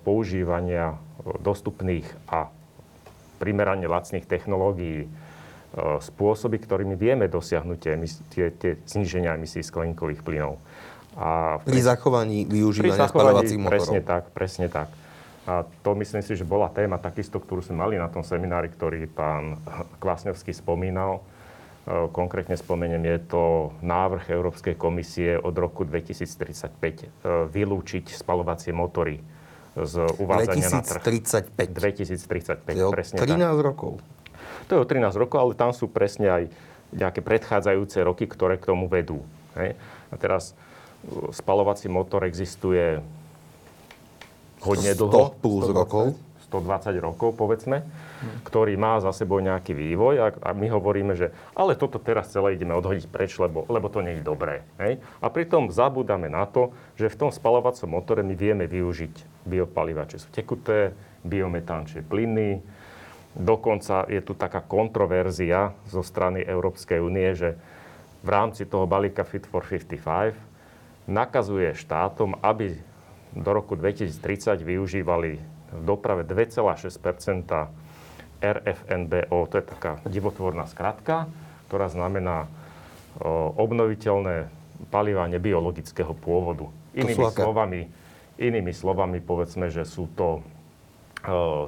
používania dostupných a primerane lacných technológií spôsoby, ktorými vieme dosiahnuť tie, tie, tie zníženia emisí skleníkových plynov. A pri zachovaní využívania spalovacích motorov. Presne tak, presne tak. A to myslím si, že bola téma takisto, ktorú sme mali na tom seminári, ktorý pán Kvasňovský spomínal. E, konkrétne spomeniem, je to návrh Európskej komisie od roku 2035 e, vylúčiť spalovacie motory z uvádzania 2035. na trh. 2035. 2035, je presne 13 tak. rokov. To je o 13 rokov, ale tam sú presne aj nejaké predchádzajúce roky, ktoré k tomu vedú. Hej? A teraz e, spalovací motor existuje hodne dlho. 100 plus 120. rokov. 120 rokov, povedzme, hmm. ktorý má za sebou nejaký vývoj a, a my hovoríme, že ale toto teraz celé ideme odhodiť preč, lebo, lebo to nie je dobré. Hej? A pritom zabúdame na to, že v tom spalovacom motore my vieme využiť biopaliva, čo sú tekuté, biometán, čo je plynný. Dokonca je tu taká kontroverzia zo strany Európskej únie, že v rámci toho balíka Fit for 55 nakazuje štátom, aby do roku 2030 využívali v doprave 2,6% RFNBO. To je taká divotvorná skratka, ktorá znamená obnoviteľné paliva nebiologického pôvodu. Inými slovami, inými slovami povedzme, že sú to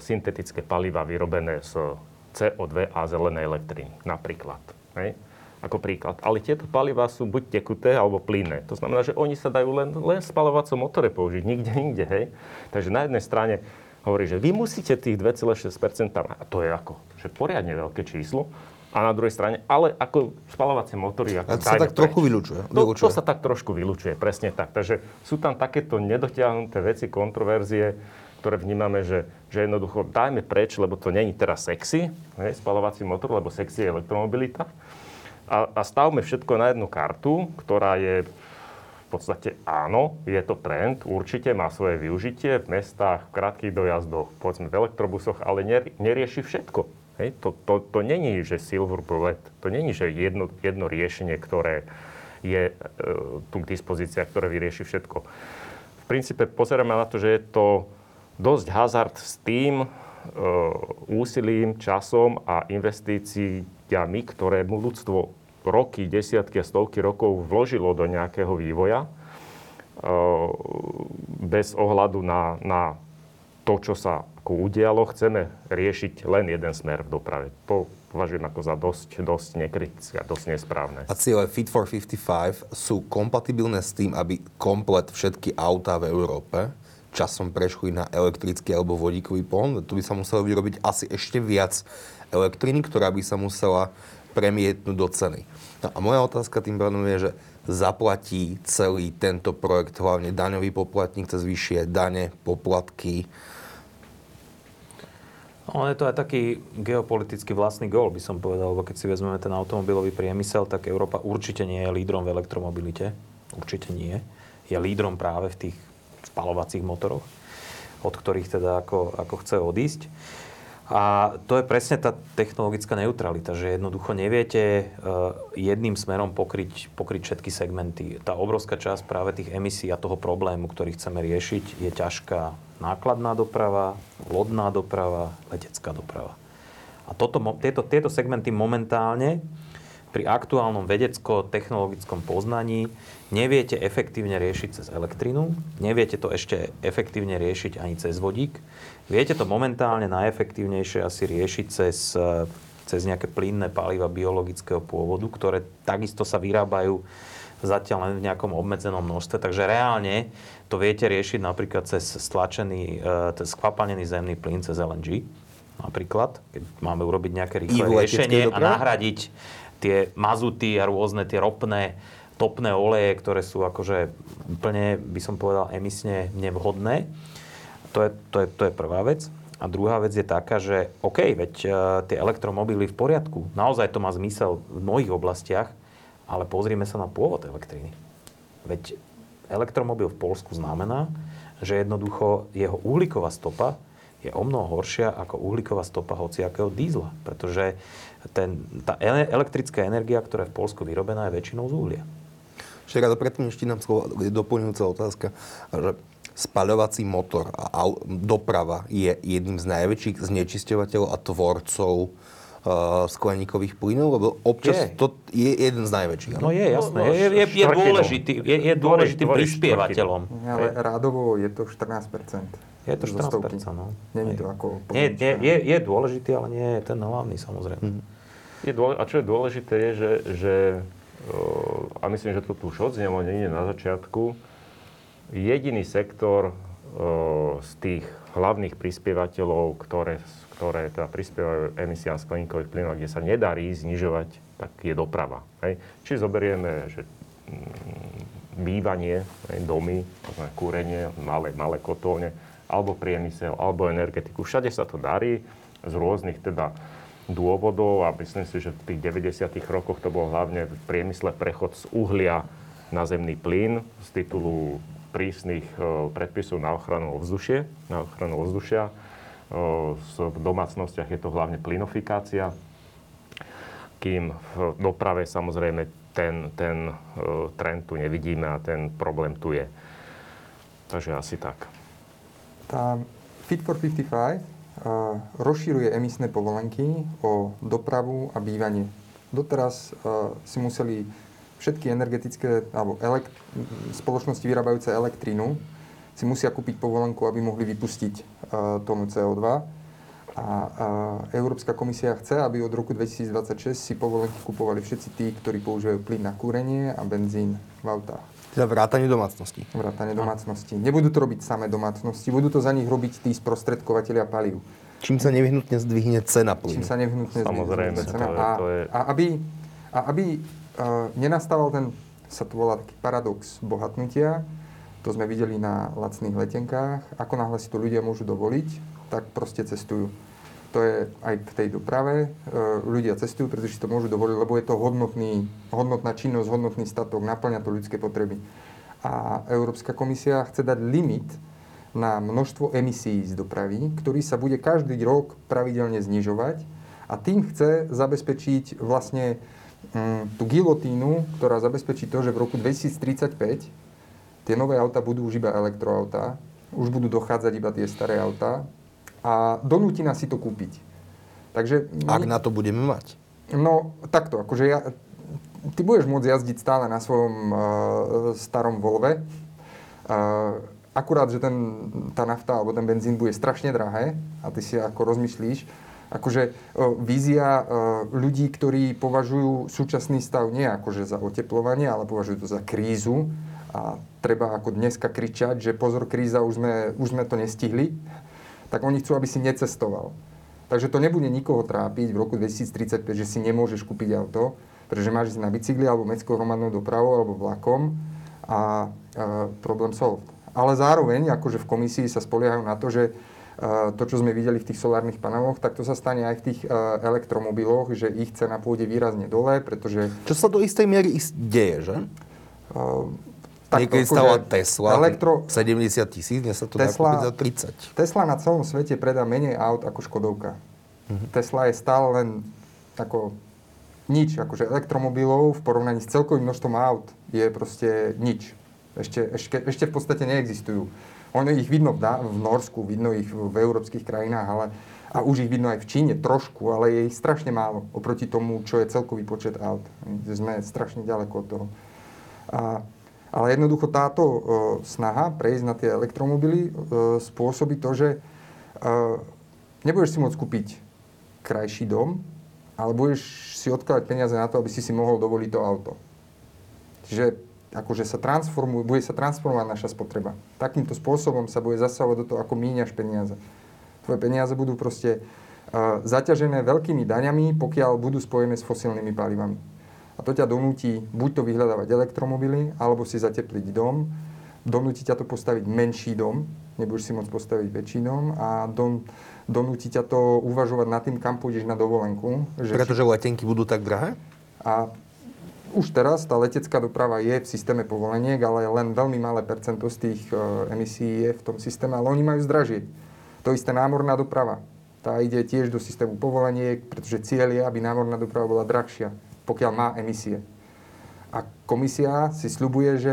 syntetické paliva vyrobené z CO2 a zelenej elektriny napríklad. Hej? ako príklad. Ale tieto palivá sú buď tekuté alebo plynné. To znamená, že oni sa dajú len, len v spalovacom motore použiť, nikde inde. Hej? Takže na jednej strane hovorí, že vy musíte tých 2,6%, a to je ako, že poriadne veľké číslo, a na druhej strane, ale ako spalovacie motory... Ako to sa tak preč. trochu vylučuje. To, to sa tak trošku vylučuje, presne tak. Takže sú tam takéto nedotiahnuté veci, kontroverzie, ktoré vnímame, že, že jednoducho dajme preč, lebo to není teraz sexy, hej, spalovací motor, lebo sexy je elektromobilita a, a stavme všetko na jednu kartu, ktorá je v podstate áno, je to trend, určite má svoje využitie v mestách, v krátkých dojazdoch, povedzme v elektrobusoch, ale nerieši všetko. Hej? To, to, to není, že silver bullet, to není, že jedno, jedno riešenie, ktoré je e, tu k dispozícii, ktoré vyrieši všetko. V princípe pozeráme na to, že je to dosť hazard s tým, E, úsilím, časom a investíciami, ktoré mu ľudstvo roky, desiatky a stovky rokov vložilo do nejakého vývoja, e, bez ohľadu na, na to, čo sa ako udialo, chceme riešiť len jeden smer v doprave. To považujem ako za dosť, dosť nekritické a dosť nesprávne. A ciele Fit for 55 sú kompatibilné s tým, aby komplet všetky autá v Európe časom prešli na elektrický alebo vodíkový pohon. Tu by sa muselo vyrobiť asi ešte viac elektriny, ktorá by sa musela premietnúť do ceny. No a moja otázka tým pádom je, že zaplatí celý tento projekt hlavne daňový poplatník cez vyššie dane, poplatky. No, je to aj taký geopolitický vlastný gól, by som povedal, lebo keď si vezmeme ten automobilový priemysel, tak Európa určite nie je lídrom v elektromobilite. Určite nie. Je lídrom práve v tých spalovacích motoroch, od ktorých teda ako, ako chce odísť. A to je presne tá technologická neutralita, že jednoducho neviete uh, jedným smerom pokryť, pokryť všetky segmenty. Tá obrovská časť práve tých emisí a toho problému, ktorý chceme riešiť, je ťažká nákladná doprava, lodná doprava, letecká doprava. A toto, tieto, tieto segmenty momentálne pri aktuálnom vedecko-technologickom poznaní neviete efektívne riešiť cez elektrínu, neviete to ešte efektívne riešiť ani cez vodík. Viete to momentálne najefektívnejšie asi riešiť cez, cez nejaké plynné paliva biologického pôvodu, ktoré takisto sa vyrábajú zatiaľ len v nejakom obmedzenom množstve. Takže reálne to viete riešiť napríklad cez stlačený, e, cez skvapalnený zemný plyn cez LNG napríklad, keď máme urobiť nejaké rýchle riešenie a nahradiť tie mazuty a rôzne tie ropné topné oleje, ktoré sú akože úplne, by som povedal, emisne nevhodné. To je, to je, to je prvá vec. A druhá vec je taká, že OK, veď uh, tie elektromobily v poriadku, naozaj to má zmysel v mnohých oblastiach, ale pozrime sa na pôvod elektriny. Veď elektromobil v Polsku znamená, že jednoducho jeho uhlíková stopa je o mnoho horšia ako uhlíková stopa hociakého dízla. Pretože ten, tá elektrická energia, ktorá je v Polsku vyrobená, je väčšinou z uhlia. Však to predtým ešte nám je doplňujúca otázka, že spaľovací motor a doprava je jedným z najväčších znečisťovateľov a tvorcov uh, skleníkových plynov? Lebo občas Je. to je jeden z najväčších. No je, jasné. No, no, je, je, je, dôležitý, je, je dôležitým Tvorí- tvorí prispievateľom. Ale rádovo je to 14% Je to zo stovky. 14%, no. Není to ako... Nie, nie, je, je dôležitý, ale nie je ten hlavný samozrejme. Je dôle, a čo je dôležité je, že, že a myslím, že to tu už odznelo nie na začiatku, jediný sektor z tých hlavných prispievateľov, ktoré, ktoré teda prispievajú emisiám skleníkových plynov, kde sa nedarí znižovať, tak je doprava. Hej. Či zoberieme, že mm, bývanie, hej, domy, kúrenie, malé, malé kotolne, alebo priemysel, alebo energetiku. Všade sa to darí z rôznych teda dôvodov a myslím si, že v tých 90. rokoch to bol hlavne v priemysle prechod z uhlia na zemný plyn z titulu prísnych e, predpisov na ochranu ovzdušie, na ochranu ovzdušia. E, v domácnostiach je to hlavne plynofikácia, kým v doprave samozrejme ten, ten e, trend tu nevidíme a ten problém tu je. Takže asi tak. Tá Fit for 55 uh, rozšíruje emisné povolenky o dopravu a bývanie. Doteraz uh, si museli všetky energetické alebo elekt- spoločnosti vyrábajúce elektrínu si musia kúpiť povolenku, aby mohli vypustiť uh, tonu CO2. A uh, Európska komisia chce, aby od roku 2026 si povolenky kupovali všetci tí, ktorí používajú plyn na kúrenie a benzín v autách Teda vrátanie domácností. vrátane domácnosti. Nebudú to robiť samé domácnosti, budú to za nich robiť tí sprostredkovateľia palív. Čím sa nevyhnutne zdvihne cena Čím plynu. sa nevyhnutne Samozrejme, to cena. je- A, to je- a aby, a aby uh, nenastával ten, sa to volá taký paradox bohatnutia, to sme videli na lacných letenkách, ako náhle si to ľudia môžu dovoliť, tak proste cestujú. To je aj v tej doprave. Uh, ľudia cestujú, pretože si to môžu dovoliť, lebo je to hodnotný, hodnotná činnosť, hodnotný statok, naplňa to ľudské potreby. A Európska komisia chce dať limit na množstvo emisí z dopravy, ktorý sa bude každý rok pravidelne znižovať a tým chce zabezpečiť vlastne mm, tú gilotínu, ktorá zabezpečí to, že v roku 2035 tie nové auta budú už iba elektroautá, už budú dochádzať iba tie staré autá a donúti nás si to kúpiť. Takže Ak na to budeme mať. No, takto, akože ja, ty budeš môcť jazdiť stále na svojom uh, starom Volve. Uh, akurát, že ten, tá nafta alebo ten benzín bude strašne drahé a ty si ako rozmyslíš, akože uh, vízia ľudí, ktorí považujú súčasný stav nie akože za oteplovanie, ale považujú to za krízu a treba ako dneska kričať, že pozor, kríza, už sme, už sme to nestihli, tak oni chcú, aby si necestoval. Takže to nebude nikoho trápiť v roku 2035, že si nemôžeš kúpiť auto, pretože máš ísť na bicykli alebo mestskou hromadnou dopravou alebo vlakom a e, problém solved. Ale zároveň, akože v komisii sa spoliehajú na to, že e, to, čo sme videli v tých solárnych paneloch, tak to sa stane aj v tých e, elektromobiloch, že ich cena pôjde výrazne dole, pretože Čo sa do istej miery deje, že? Takto, Niekedy akože stala Tesla Elektro, 70 tisíc, dnes sa to dá Tesla- kúpiť za 30. Tesla na celom svete predá menej aut ako Škodovka. Tesla je stále len ako nič, akože elektromobilov v porovnaní s celkovým množstvom aut je proste nič. Ešte, ešte, ešte v podstate neexistujú. Ono ich vidno v, Dá- v Norsku, vidno ich v, v európskych krajinách, ale a už ich vidno aj v Číne trošku, ale je ich strašne málo oproti tomu, čo je celkový počet aut. Sme strašne ďaleko od toho. A, ale jednoducho táto e, snaha prejsť na tie elektromobily e, spôsobí to, že e, nebudeš si môcť kúpiť krajší dom, ale budeš si odkladať peniaze na to, aby si si mohol dovoliť to auto. Čiže akože sa transformuje, bude sa transformovať naša spotreba. Takýmto spôsobom sa bude zasahovať do toho, ako míňaš peniaze. Tvoje peniaze budú proste uh, zaťažené veľkými daňami, pokiaľ budú spojené s fosílnymi palivami. A to ťa donúti buď to vyhľadávať elektromobily, alebo si zatepliť dom, donúti ťa to postaviť menší dom, nebudeš si môcť postaviť väčší dom a don, donúti ťa to uvažovať nad tým, kam pôjdeš na dovolenku. Že Pretože letenky budú tak drahé? a už teraz tá letecká doprava je v systéme povoleniek, ale len veľmi malé percento z tých e, emisí je v tom systéme, ale oni majú zdražieť. To isté námorná doprava. Tá ide tiež do systému povoleniek, pretože cieľ je, aby námorná doprava bola drahšia, pokiaľ má emisie. A komisia si sľubuje, že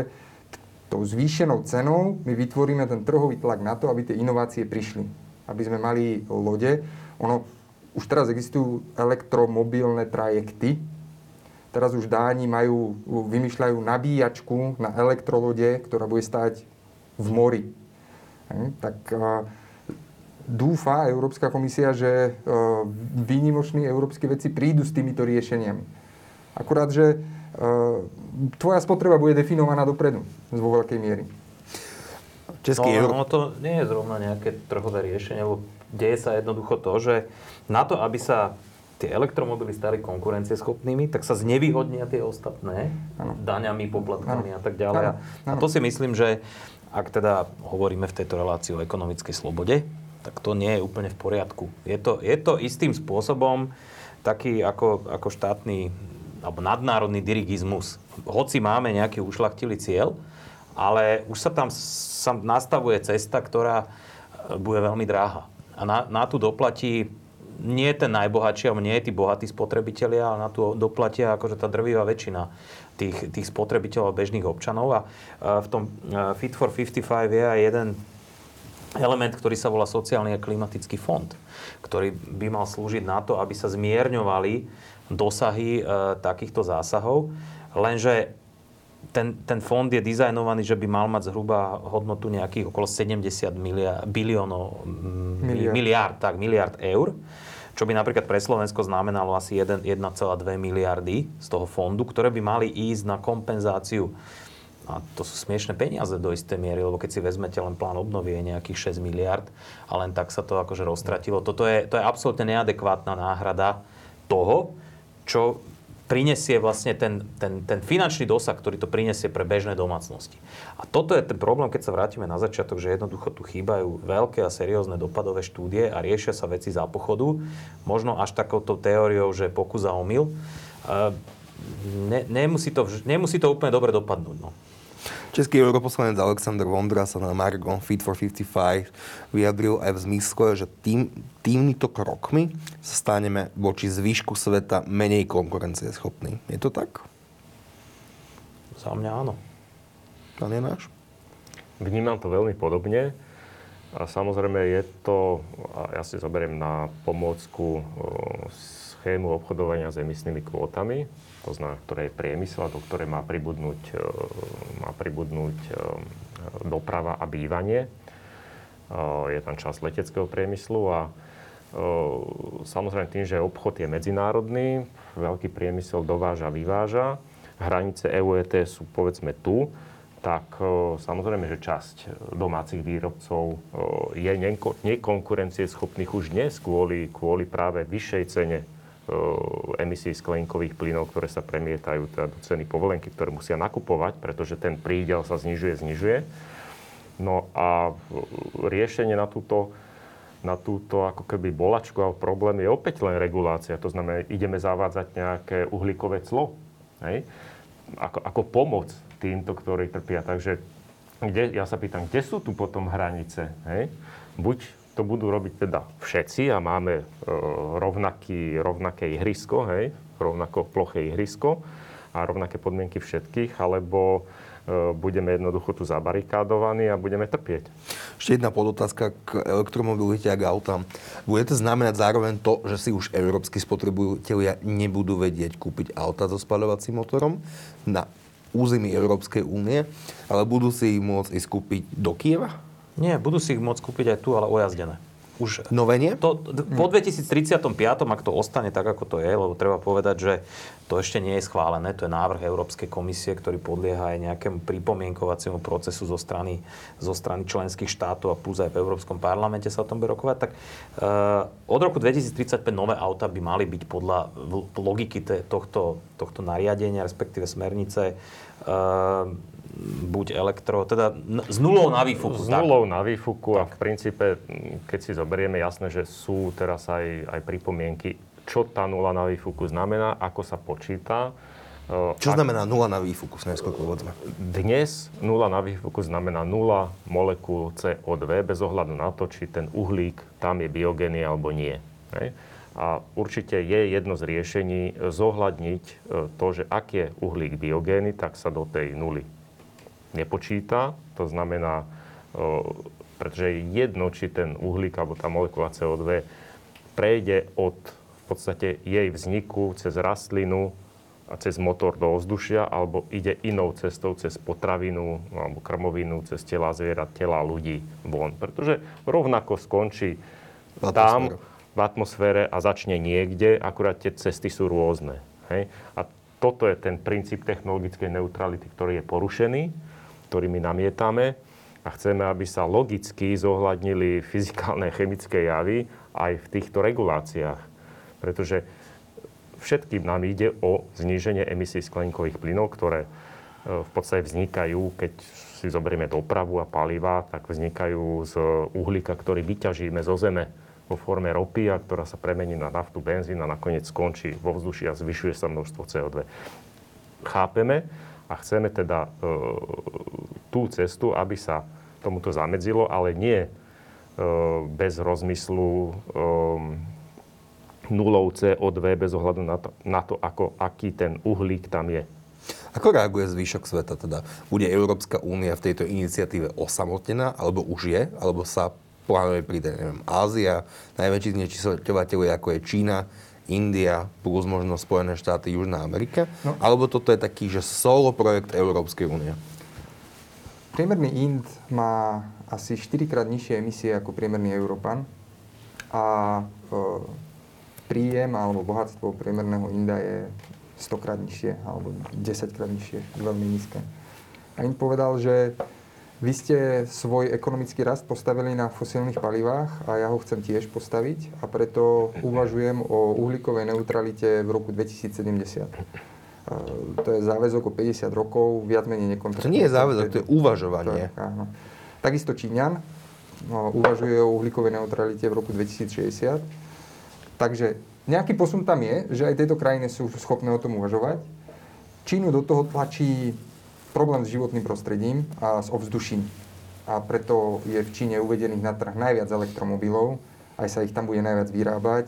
tou zvýšenou cenou my vytvoríme ten trhový tlak na to, aby tie inovácie prišli. Aby sme mali lode. Ono, už teraz existujú elektromobilné trajekty. Teraz už Dáni majú, vymýšľajú nabíjačku na elektrolode, ktorá bude stať v mori. Tak dúfa Európska komisia, že výnimoční európsky veci prídu s týmito riešeniami. Akurát, že tvoja spotreba bude definovaná dopredu vo veľkej miery. Český no, no to nie je zrovna nejaké trhové riešenie, lebo deje sa jednoducho to, že na to, aby sa tie elektromobily stali konkurencieschopnými, tak sa znevýhodnia tie ostatné ano. daňami, poplatkami ano. a tak ďalej. Ano. Ano. A to si myslím, že ak teda hovoríme v tejto relácii o ekonomickej slobode, tak to nie je úplne v poriadku. Je to, je to istým spôsobom taký ako, ako štátny alebo nadnárodný dirigizmus. Hoci máme nejaký ušlachtilý cieľ, ale už sa tam sa nastavuje cesta, ktorá bude veľmi dráha. A na, na tú doplatí nie ten najbohatší, alebo nie tí bohatí spotrebitelia, ale na tú doplatia akože tá drvivá väčšina tých, tých spotrebiteľov bežných občanov. A v tom Fit for 55 je aj jeden element, ktorý sa volá sociálny a klimatický fond, ktorý by mal slúžiť na to, aby sa zmierňovali dosahy e, takýchto zásahov. Lenže ten, ten fond je dizajnovaný, že by mal mať zhruba hodnotu nejakých okolo 70 miliard, biliónov, mm, miliard. miliard, tak, miliard eur, čo by napríklad pre Slovensko znamenalo asi 1,2 miliardy z toho fondu, ktoré by mali ísť na kompenzáciu a to sú smiešne peniaze do istej miery, lebo keď si vezmete len plán obnovy je nejakých 6 miliard a len tak sa to akože roztratilo. Toto je, to je absolútne neadekvátna náhrada toho, čo prinesie vlastne ten, ten, ten finančný dosah, ktorý to prinesie pre bežné domácnosti. A toto je ten problém, keď sa vrátime na začiatok, že jednoducho tu chýbajú veľké a seriózne dopadové štúdie a riešia sa veci za pochodu, možno až takouto teóriou, že pokus a omyl. Ne, nemusí, to, nemusí to úplne dobre dopadnúť. No. Český europoslanec Aleksandr Vondra sa na Margo Fit for 55 vyjadril aj v zmysle, že tým, týmito krokmi sa staneme voči zvyšku sveta menej konkurencieschopní. Je to tak? Za mňa áno. Pán Janáš? Vnímam to veľmi podobne. A samozrejme je to, a ja si zoberiem na pomôcku schému obchodovania s emisnými kvótami, to znamená, ktoré je priemysel a do ktoré má pribudnúť, e, má pribudnúť e, doprava a bývanie. E, je tam časť leteckého priemyslu a samozrejme tým, že obchod je medzinárodný, veľký priemysel dováža, vyváža, hranice EU ET sú povedzme tu, tak samozrejme, že časť domácich výrobcov je nekonkurencieschopných už dnes kvôli, kvôli práve vyššej cene emisí skleníkových plynov, ktoré sa premietajú teda do ceny povolenky, ktoré musia nakupovať, pretože ten prídel sa znižuje, znižuje. No a riešenie na túto, na túto ako keby bolačku a problém je opäť len regulácia. To znamená, ideme zavádzať nejaké uhlíkové clo. Hej? Ako, ako pomoc týmto, ktorí trpia. Takže kde, ja sa pýtam, kde sú tu potom hranice? Hej? Buď to budú robiť teda všetci a máme e, rovnaký, rovnaké ihrisko, hej, rovnako ploché ihrisko a rovnaké podmienky všetkých, alebo e, budeme jednoducho tu zabarikádovaní a budeme trpieť. Ešte jedna podotázka k elektromobilite a k autám. Bude to znamenať zároveň to, že si už európsky spotrebitelia nebudú vedieť kúpiť auta so spaľovacím motorom na území Európskej únie, ale budú si ich môcť ísť kúpiť do Kieva? Nie, budú si ich môcť kúpiť aj tu, ale ojazdené. Už Nové nie? To, po 2035, ak to ostane tak, ako to je, lebo treba povedať, že to ešte nie je schválené, to je návrh Európskej komisie, ktorý podlieha aj nejakému pripomienkovaciemu procesu zo strany, zo strany členských štátov a plus aj v Európskom parlamente sa o tom bude rokovať, tak uh, od roku 2035 nové auta by mali byť podľa logiky tohto, tohto nariadenia, respektíve smernice, buď elektro, teda s nulou na výfuku. S nulou na výfuku tak. a v princípe, keď si zoberieme, jasné, že sú teraz aj, aj pripomienky, čo tá nula na výfuku znamená, ako sa počíta. Čo Ak... znamená nula na výfuku? Najskôr povedzme. Dnes nula na výfuku znamená nula molekúl CO2 bez ohľadu na to, či ten uhlík tam je biogénny alebo nie. Hej? A určite je jedno z riešení zohľadniť e, to, že ak je uhlík biogénny, tak sa do tej nuly nepočíta. To znamená, pretože je jedno, či ten uhlík alebo tá molekula CO2 prejde od v podstate jej vzniku cez rastlinu a cez motor do ovzdušia, alebo ide inou cestou, cez potravinu alebo krmovinu, cez tela zvierat, tela ľudí von. Pretože rovnako skončí tam, atmosfére. V atmosfére a začne niekde, akurát tie cesty sú rôzne. Hej? A toto je ten princíp technologickej neutrality, ktorý je porušený, ktorý my namietame a chceme, aby sa logicky zohľadnili fyzikálne a chemické javy aj v týchto reguláciách. Pretože všetkým nám ide o zníženie emisí skleníkových plynov, ktoré e, v podstate vznikajú, keď si zoberieme dopravu a paliva, tak vznikajú z uhlíka, ktorý vyťažíme zo zeme vo forme ropy a ktorá sa premení na naftu, benzín a nakoniec skončí vo vzduši a zvyšuje sa množstvo CO2. Chápeme a chceme teda e, tú cestu, aby sa tomuto zamedzilo, ale nie e, bez rozmyslu e, nulou CO2 bez ohľadu na to, na to ako, aký ten uhlík tam je. Ako reaguje zvyšok sveta teda? Bude Európska únia v tejto iniciatíve osamotnená, alebo už je, alebo sa plánuje pridať, neviem, Ázia, najväčší znečisťovateľi ako je Čína, India, plus možno Spojené štáty, Južná Amerika, No. alebo toto je taký, že solo projekt Európskej únie? Priemerný Ind má asi 4 krát nižšie emisie ako priemerný Európan a e, príjem alebo bohatstvo priemerného Inda je 100 krát nižšie alebo 10 krát nižšie, veľmi nízke. A Ind povedal, že vy ste svoj ekonomický rast postavili na fosílnych palivách a ja ho chcem tiež postaviť a preto uvažujem o uhlíkovej neutralite v roku 2070. E, To je záväzok o 50 rokov, viac menej nekontrolovaný. To nie je záväzok, to je uvažovanie. Tak, áno. Takisto Číňan no, uvažuje o uhlíkovej neutralite v roku 2060. Takže nejaký posun tam je, že aj tieto krajiny sú schopné o tom uvažovať. Čínu do toho tlačí problém s životným prostredím a s ovzduším. A preto je v Číne uvedených na trh najviac elektromobilov, aj sa ich tam bude najviac vyrábať.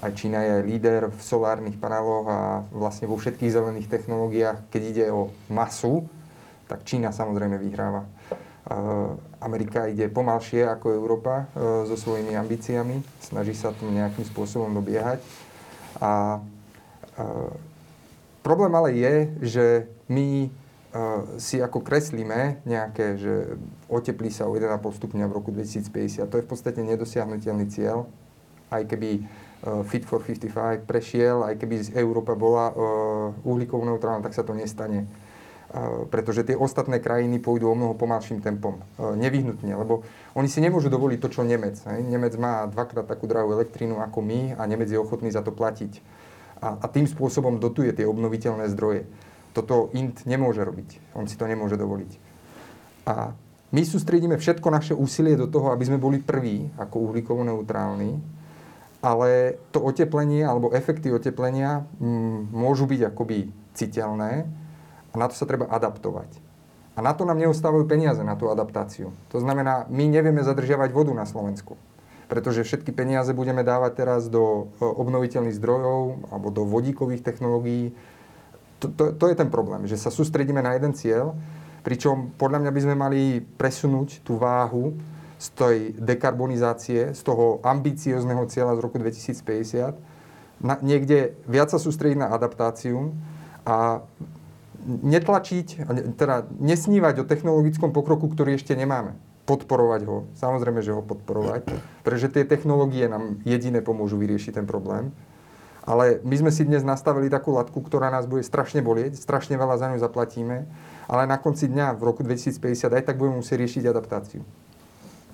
Aj Čína je líder v solárnych paneloch a vlastne vo všetkých zelených technológiách, keď ide o masu, tak Čína samozrejme vyhráva. Amerika ide pomalšie ako Európa e, so svojimi ambíciami, snaží sa tu nejakým spôsobom dobiehať. A e, problém ale je, že my si ako kreslíme nejaké, že oteplí sa o 1,5 stupňa v roku 2050. To je v podstate nedosiahnutelný cieľ, aj keby e, Fit for 55 prešiel, aj keby Európa bola e, uhlíkovo neutrálna, tak sa to nestane. Pretože tie ostatné krajiny pôjdu o mnoho pomalším tempom. Nevyhnutne, lebo oni si nemôžu dovoliť to, čo Nemec. Nemec má dvakrát takú drahú elektrínu ako my a Nemec je ochotný za to platiť. A, a tým spôsobom dotuje tie obnoviteľné zdroje. Toto Int nemôže robiť. On si to nemôže dovoliť. A my sústredíme všetko naše úsilie do toho, aby sme boli prví ako uhlíkovo neutrálni, ale to oteplenie alebo efekty oteplenia mm, môžu byť akoby citeľné a na to sa treba adaptovať. A na to nám neostávajú peniaze, na tú adaptáciu. To znamená, my nevieme zadržiavať vodu na Slovensku, pretože všetky peniaze budeme dávať teraz do e, obnoviteľných zdrojov alebo do vodíkových technológií. To, to, to je ten problém, že sa sústredíme na jeden cieľ, pričom podľa mňa by sme mali presunúť tú váhu z tej dekarbonizácie, z toho ambiciozného cieľa z roku 2050, na, niekde viac sa sústrediť na adaptáciu a netlačiť, teda nesnívať o technologickom pokroku, ktorý ešte nemáme. Podporovať ho. Samozrejme, že ho podporovať, pretože tie technológie nám jediné pomôžu vyriešiť ten problém. Ale my sme si dnes nastavili takú latku, ktorá nás bude strašne bolieť, strašne veľa za ňu zaplatíme, ale na konci dňa v roku 2050 aj tak budeme musieť riešiť adaptáciu.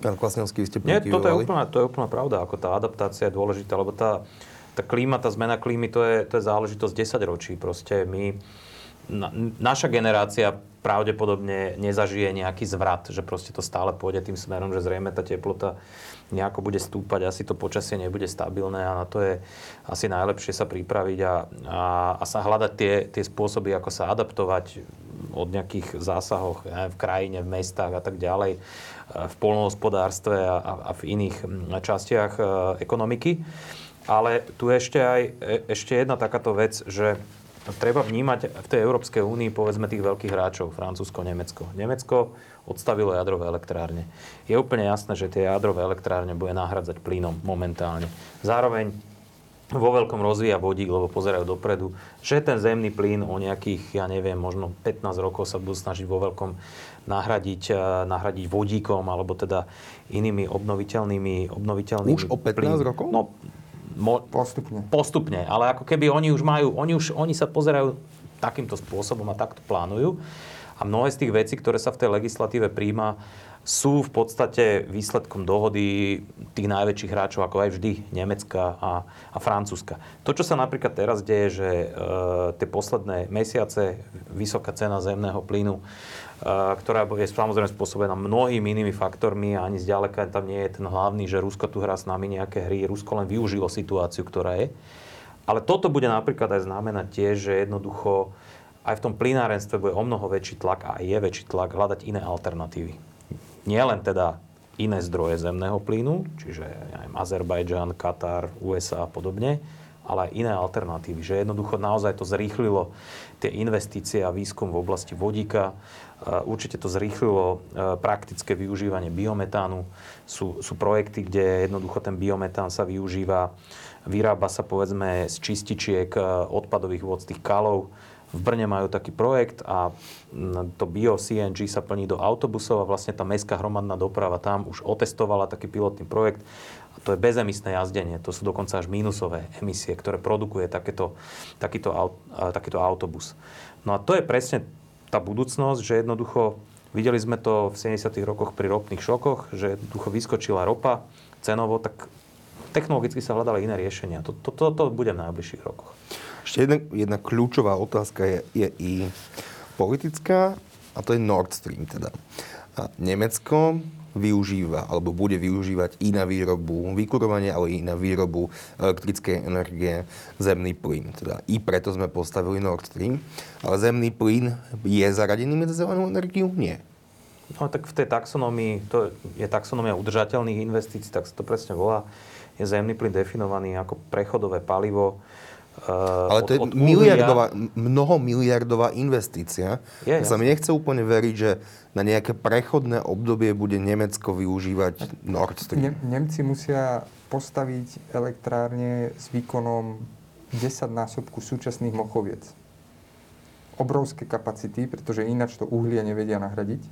Pán Klasňovský, ste Nie, toto je úplná, to je úplná pravda, ako tá adaptácia je dôležitá, lebo tá, tá klíma, tá zmena klímy, to je, to je záležitosť 10 ročí. Proste my, na, naša generácia pravdepodobne nezažije nejaký zvrat, že proste to stále pôjde tým smerom, že zrejme tá teplota nejako bude stúpať, asi to počasie nebude stabilné a na to je asi najlepšie sa pripraviť a, a, a sa hľadať tie, tie spôsoby, ako sa adaptovať od nejakých zásahoch neviem, v krajine, v mestách a tak ďalej, e, v polnohospodárstve a, a, a v iných častiach e, ekonomiky. Ale tu ešte aj e, ešte jedna takáto vec, že treba vnímať v tej Európskej únii povedzme tých veľkých hráčov, Francúzsko, Nemecko. Nemecko odstavilo jadrové elektrárne. Je úplne jasné, že tie jadrové elektrárne bude nahradzať plynom momentálne. Zároveň vo veľkom rozvíja vodík, lebo pozerajú dopredu, že ten zemný plyn o nejakých, ja neviem, možno 15 rokov sa budú snažiť vo veľkom nahradiť, eh, nahradiť vodíkom alebo teda inými obnoviteľnými, obnoviteľnými Už o 15 plyn. rokov? No, mo, Postupne. postupne, ale ako keby oni už majú, oni, už, oni sa pozerajú takýmto spôsobom a takto plánujú. A mnohé z tých vecí, ktoré sa v tej legislatíve príjma, sú v podstate výsledkom dohody tých najväčších hráčov, ako aj vždy, Nemecka a, a Francúzska. To, čo sa napríklad teraz deje, že e, tie posledné mesiace vysoká cena zemného plynu, ktorá je samozrejme spôsobená mnohými inými faktormi a ani zďaleka tam nie je ten hlavný, že Rusko tu hrá s nami nejaké hry. Rusko len využilo situáciu, ktorá je. Ale toto bude napríklad aj znamenať tiež, že jednoducho aj v tom plynárenstve bude o mnoho väčší tlak a je väčší tlak hľadať iné alternatívy nie len teda iné zdroje zemného plynu, čiže neviem, Azerbajdžan, Katar, USA a podobne, ale aj iné alternatívy. Že jednoducho naozaj to zrýchlilo tie investície a výskum v oblasti vodíka. Určite to zrýchlilo e, praktické využívanie biometánu. Sú, sú projekty, kde jednoducho ten biometán sa využíva, vyrába sa povedzme z čističiek e, odpadových vôd z tých kalov v Brne majú taký projekt a to bio-CNG sa plní do autobusov a vlastne tá mestská hromadná doprava tam už otestovala taký pilotný projekt a to je bezemisné jazdenie. To sú dokonca až mínusové emisie, ktoré produkuje takéto, takýto, takýto autobus. No a to je presne tá budúcnosť, že jednoducho videli sme to v 70. rokoch pri ropných šokoch, že jednoducho vyskočila ropa cenovo, tak technologicky sa hľadali iné riešenia. Toto to, to, to bude v najbližších rokoch. Ešte jedna, jedna kľúčová otázka je, je i politická, a to je Nord Stream teda. A Nemecko využíva, alebo bude využívať i na výrobu vykurovania, ale i na výrobu elektrickej energie zemný plyn. Teda i preto sme postavili Nord Stream. Ale zemný plyn je zaradený medzi zelenú energiu? Nie. No tak v tej taxonomii, to je taxonomia udržateľných investícií, tak sa to presne volá. Je zemný plyn definovaný ako prechodové palivo, Uh, Ale to od, je od miliardová, mnoho miliardová investícia. Je, sa mi nechce úplne veriť, že na nejaké prechodné obdobie bude Nemecko využívať Nord Stream. Ne, Nemci musia postaviť elektrárne s výkonom 10 násobku súčasných mochoviec. Obrovské kapacity, pretože ináč to uhlie nevedia nahradiť.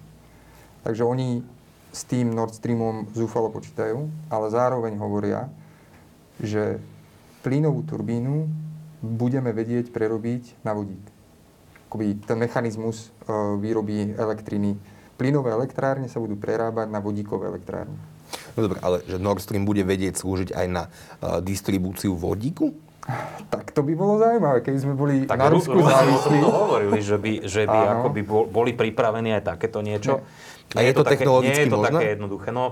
Takže oni s tým Nord Streamom zúfalo počítajú, ale zároveň hovoria, že plynovú turbínu budeme vedieť prerobiť na vodík. Akoby ten mechanizmus e, výroby elektriny. Plynové elektrárne sa budú prerábať na vodíkové elektrárne. No dobre, ale že Nord Stream bude vedieť slúžiť aj na uh, distribúciu vodíku? Tak to by bolo zaujímavé, keby sme boli tak na Rusku závislí. to hovorili, že by, že by akoby boli pripravení aj takéto niečo. Nie. A je, je to, to technologicky také, Nie je to možné? také jednoduché. No,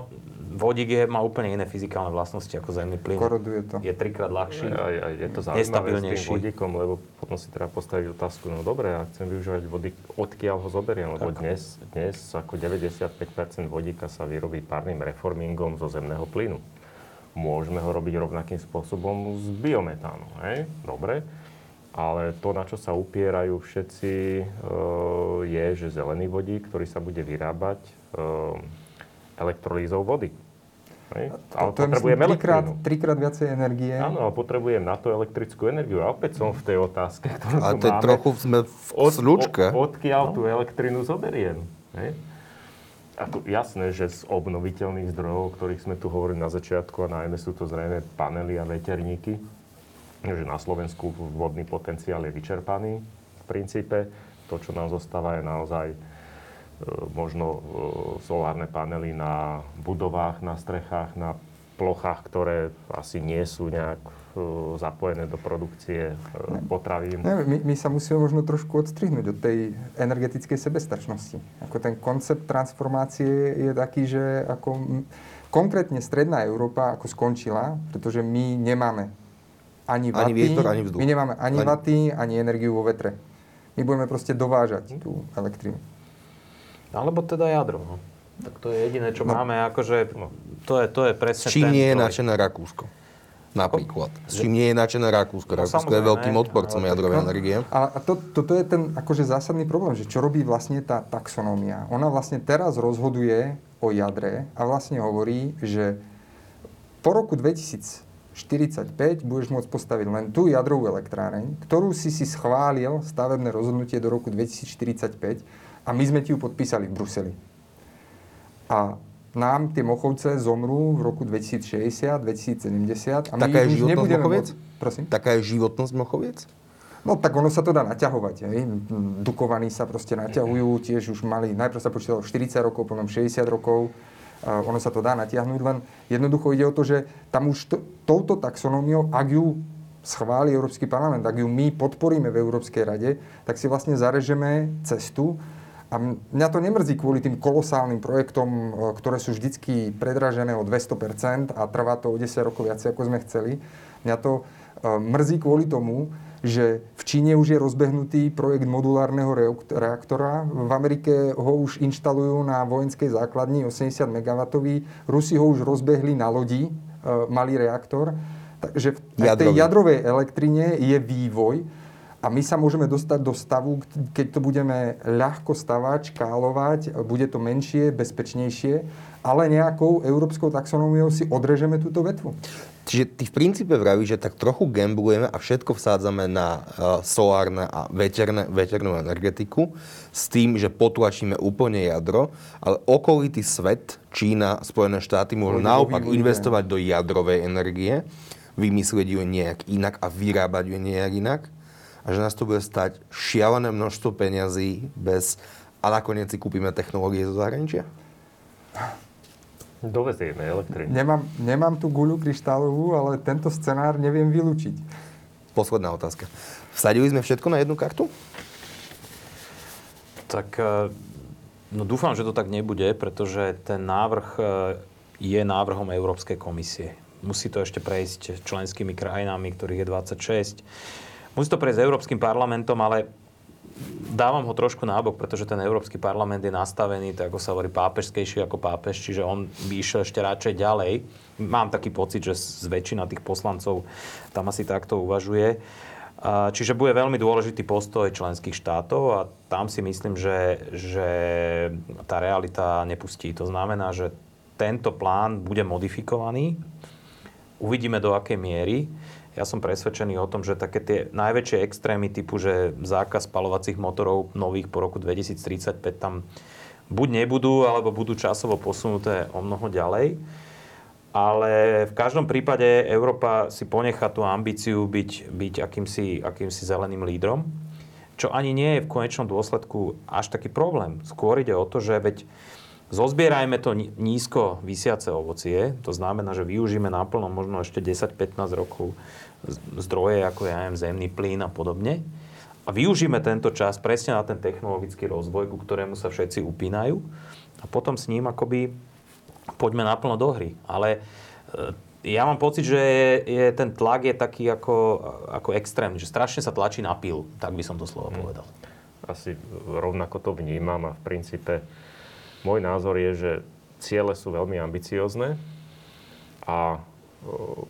vodík je, má úplne iné fyzikálne vlastnosti ako zemný plyn. Koroduje to. Je trikrát ľahší, aj, aj, je to zaujímavé s tým vodíkom, lebo potom si treba postaviť otázku, no dobre, ja chcem využívať vodík, odkiaľ ho zoberiem, lebo dnes, dnes ako 95% vodíka sa vyrobí párnym reformingom zo zemného plynu. Môžeme ho robiť rovnakým spôsobom z biometánu, hej? Dobre. Ale to, na čo sa upierajú všetci, e, je, že zelený vodík, ktorý sa bude vyrábať e, elektrolízou vody. Hej? Ale to potrebujem je trikrát, trikrát viacej energie. Áno, ale potrebujem na to elektrickú energiu. A opäť som v tej otázke, ktorú Ale to je trochu sme v slučke. Od, odkiaľ no. tú elektrinu zoberiem? Hej? A tu jasné, že z obnoviteľných zdrojov, o ktorých sme tu hovorili na začiatku, a najmä sú to zrejme panely a veterníky, že na Slovensku vodný potenciál je vyčerpaný v princípe. To, čo nám zostáva, je naozaj možno e, solárne panely na budovách, na strechách, na plochách, ktoré asi nie sú nejak e, zapojené do produkcie potravín. Ne, my, my sa musíme možno trošku odstrihnúť od tej energetickej sebestačnosti. Ako ten koncept transformácie je taký, že ako konkrétne stredná Európa ako skončila, pretože my nemáme ani vaty, ani vietor, ani vzduch. My nemáme ani, ani vaty, ani energiu vo vetre. My budeme proste dovážať tú elektrínu. Alebo teda jadro. No. Tak to je jediné, čo no. máme. Akože, no, to, je, to je presne Čím ten nie je načené Rakúsko? Napríklad. S čím nie je načené Rakúsko. No, Rakúsko je samozrejme, veľkým odporcom ale- jadrovej No, energie. A to, toto je ten akože zásadný problém, že čo robí vlastne tá taxonómia. Ona vlastne teraz rozhoduje o jadre a vlastne hovorí, že po roku 2045 budeš môcť postaviť len tú jadrovú elektráreň, ktorú si si schválil stavebné rozhodnutie do roku 2045 a my sme ti ju podpísali v Bruseli. A nám tie mochovce zomrú v roku 2060, 2070 a my Taká je už nebudeme Mochoviec? Prosím? Taká je životnosť Mochoviec? No tak ono sa to dá naťahovať. Hej. Dukovaní sa proste naťahujú, tiež už mali, najprv sa počítalo 40 rokov, potom 60 rokov. A ono sa to dá natiahnuť, len jednoducho ide o to, že tam už to, touto taxonómiou, ak ju schváli Európsky parlament, ak ju my podporíme v Európskej rade, tak si vlastne zarežeme cestu. A mňa to nemrzí kvôli tým kolosálnym projektom, e, ktoré sú vždycky predražené o 200% a trvá to o 10 rokov viacej, ako sme chceli. Mňa to e, mrzí kvôli tomu, že v Číne už je rozbehnutý projekt modulárneho reakt- reaktora. V Amerike ho už inštalujú na vojenskej základni 80 MW. Rusi ho už rozbehli na lodi, e, malý reaktor. Takže v tej jadrovej elektrine je vývoj a my sa môžeme dostať do stavu, keď to budeme ľahko stavať, škálovať, bude to menšie, bezpečnejšie, ale nejakou európskou taxonómiou si odrežeme túto vetvu. Čiže ty v princípe vravíš, že tak trochu gamblujeme a všetko vsádzame na uh, solárne a veterné, veternú energetiku s tým, že potlačíme úplne jadro, ale okolitý svet, Čína, Spojené štáty môžu vo naopak investovať do jadrovej energie, vymyslieť ju nejak inak a vyrábať ju nejak inak a že nás to bude stať šialené množstvo peňazí bez a nakoniec si kúpime technológie zo zahraničia? Dovezieme elektrinu. Nemám, nemám tú guľu kryštálovú, ale tento scenár neviem vylúčiť. Posledná otázka. Vsadili sme všetko na jednu kartu? Tak e, no dúfam, že to tak nebude, pretože ten návrh e, je návrhom Európskej komisie. Musí to ešte prejsť členskými krajinami, ktorých je 26. Musí to prejsť Európskym parlamentom, ale dávam ho trošku nábok, pretože ten Európsky parlament je nastavený, tak ako sa hovorí, pápežskejší ako pápež, čiže on by išiel ešte radšej ďalej. Mám taký pocit, že z väčšina tých poslancov tam asi takto uvažuje. Čiže bude veľmi dôležitý postoj členských štátov a tam si myslím, že, že tá realita nepustí. To znamená, že tento plán bude modifikovaný. Uvidíme do akej miery. Ja som presvedčený o tom, že také tie najväčšie extrémy typu, že zákaz spalovacích motorov nových po roku 2035 tam buď nebudú, alebo budú časovo posunuté o mnoho ďalej. Ale v každom prípade Európa si ponechá tú ambíciu byť, byť akýmsi, akýmsi zeleným lídrom, čo ani nie je v konečnom dôsledku až taký problém. Skôr ide o to, že veď zozbierajme to nízko vysiace ovocie, to znamená, že využijeme naplno možno ešte 10-15 rokov zdroje, ako ja neviem, zemný plyn a podobne. A využijeme tento čas presne na ten technologický rozvoj, ku ktorému sa všetci upínajú. A potom s ním akoby poďme naplno do hry. Ale e, ja mám pocit, že je, je, ten tlak je taký ako, ako extrémny, že strašne sa tlačí na pil, tak by som to slovo povedal. Asi rovnako to vnímam a v princípe môj názor je, že ciele sú veľmi ambiciozne a o,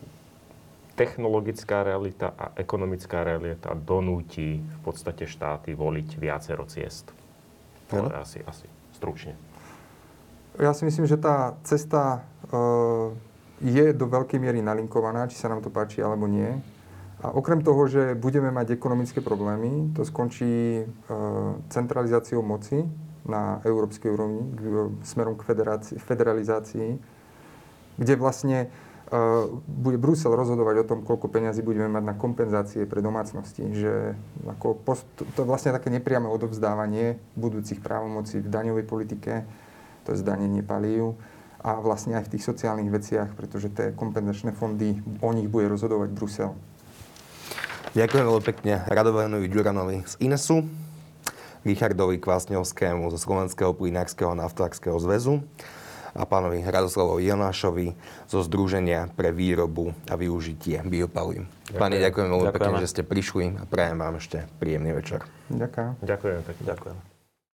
technologická realita a ekonomická realita donúti v podstate štáty voliť viacero ciest. To je asi, asi stručne. Ja si myslím, že tá cesta e, je do veľkej miery nalinkovaná, či sa nám to páči alebo nie. A okrem toho, že budeme mať ekonomické problémy, to skončí e, centralizáciou moci na európskej úrovni, k, smerom k federalizácii, kde vlastne e, bude Brusel rozhodovať o tom, koľko peňazí budeme mať na kompenzácie pre domácnosti. Že ako post, to je vlastne také nepriame odovzdávanie budúcich právomocí v daňovej politike, to je zdanenie palív a vlastne aj v tých sociálnych veciach, pretože tie kompenzačné fondy, o nich bude rozhodovať Brusel. Ďakujem veľmi pekne Radovanovi Ďuranovi z Inesu, Richardovi Kvásňovskému zo Slovenského plinárskeho naftárskeho zväzu a pánovi Radoslavovi Jonášovi zo Združenia pre výrobu a využitie biopalív. Páni, ďakujem veľmi pekne, že ste prišli a prajem vám ešte príjemný večer. Ďakujem. Ďakujem pekne. Ďakujem.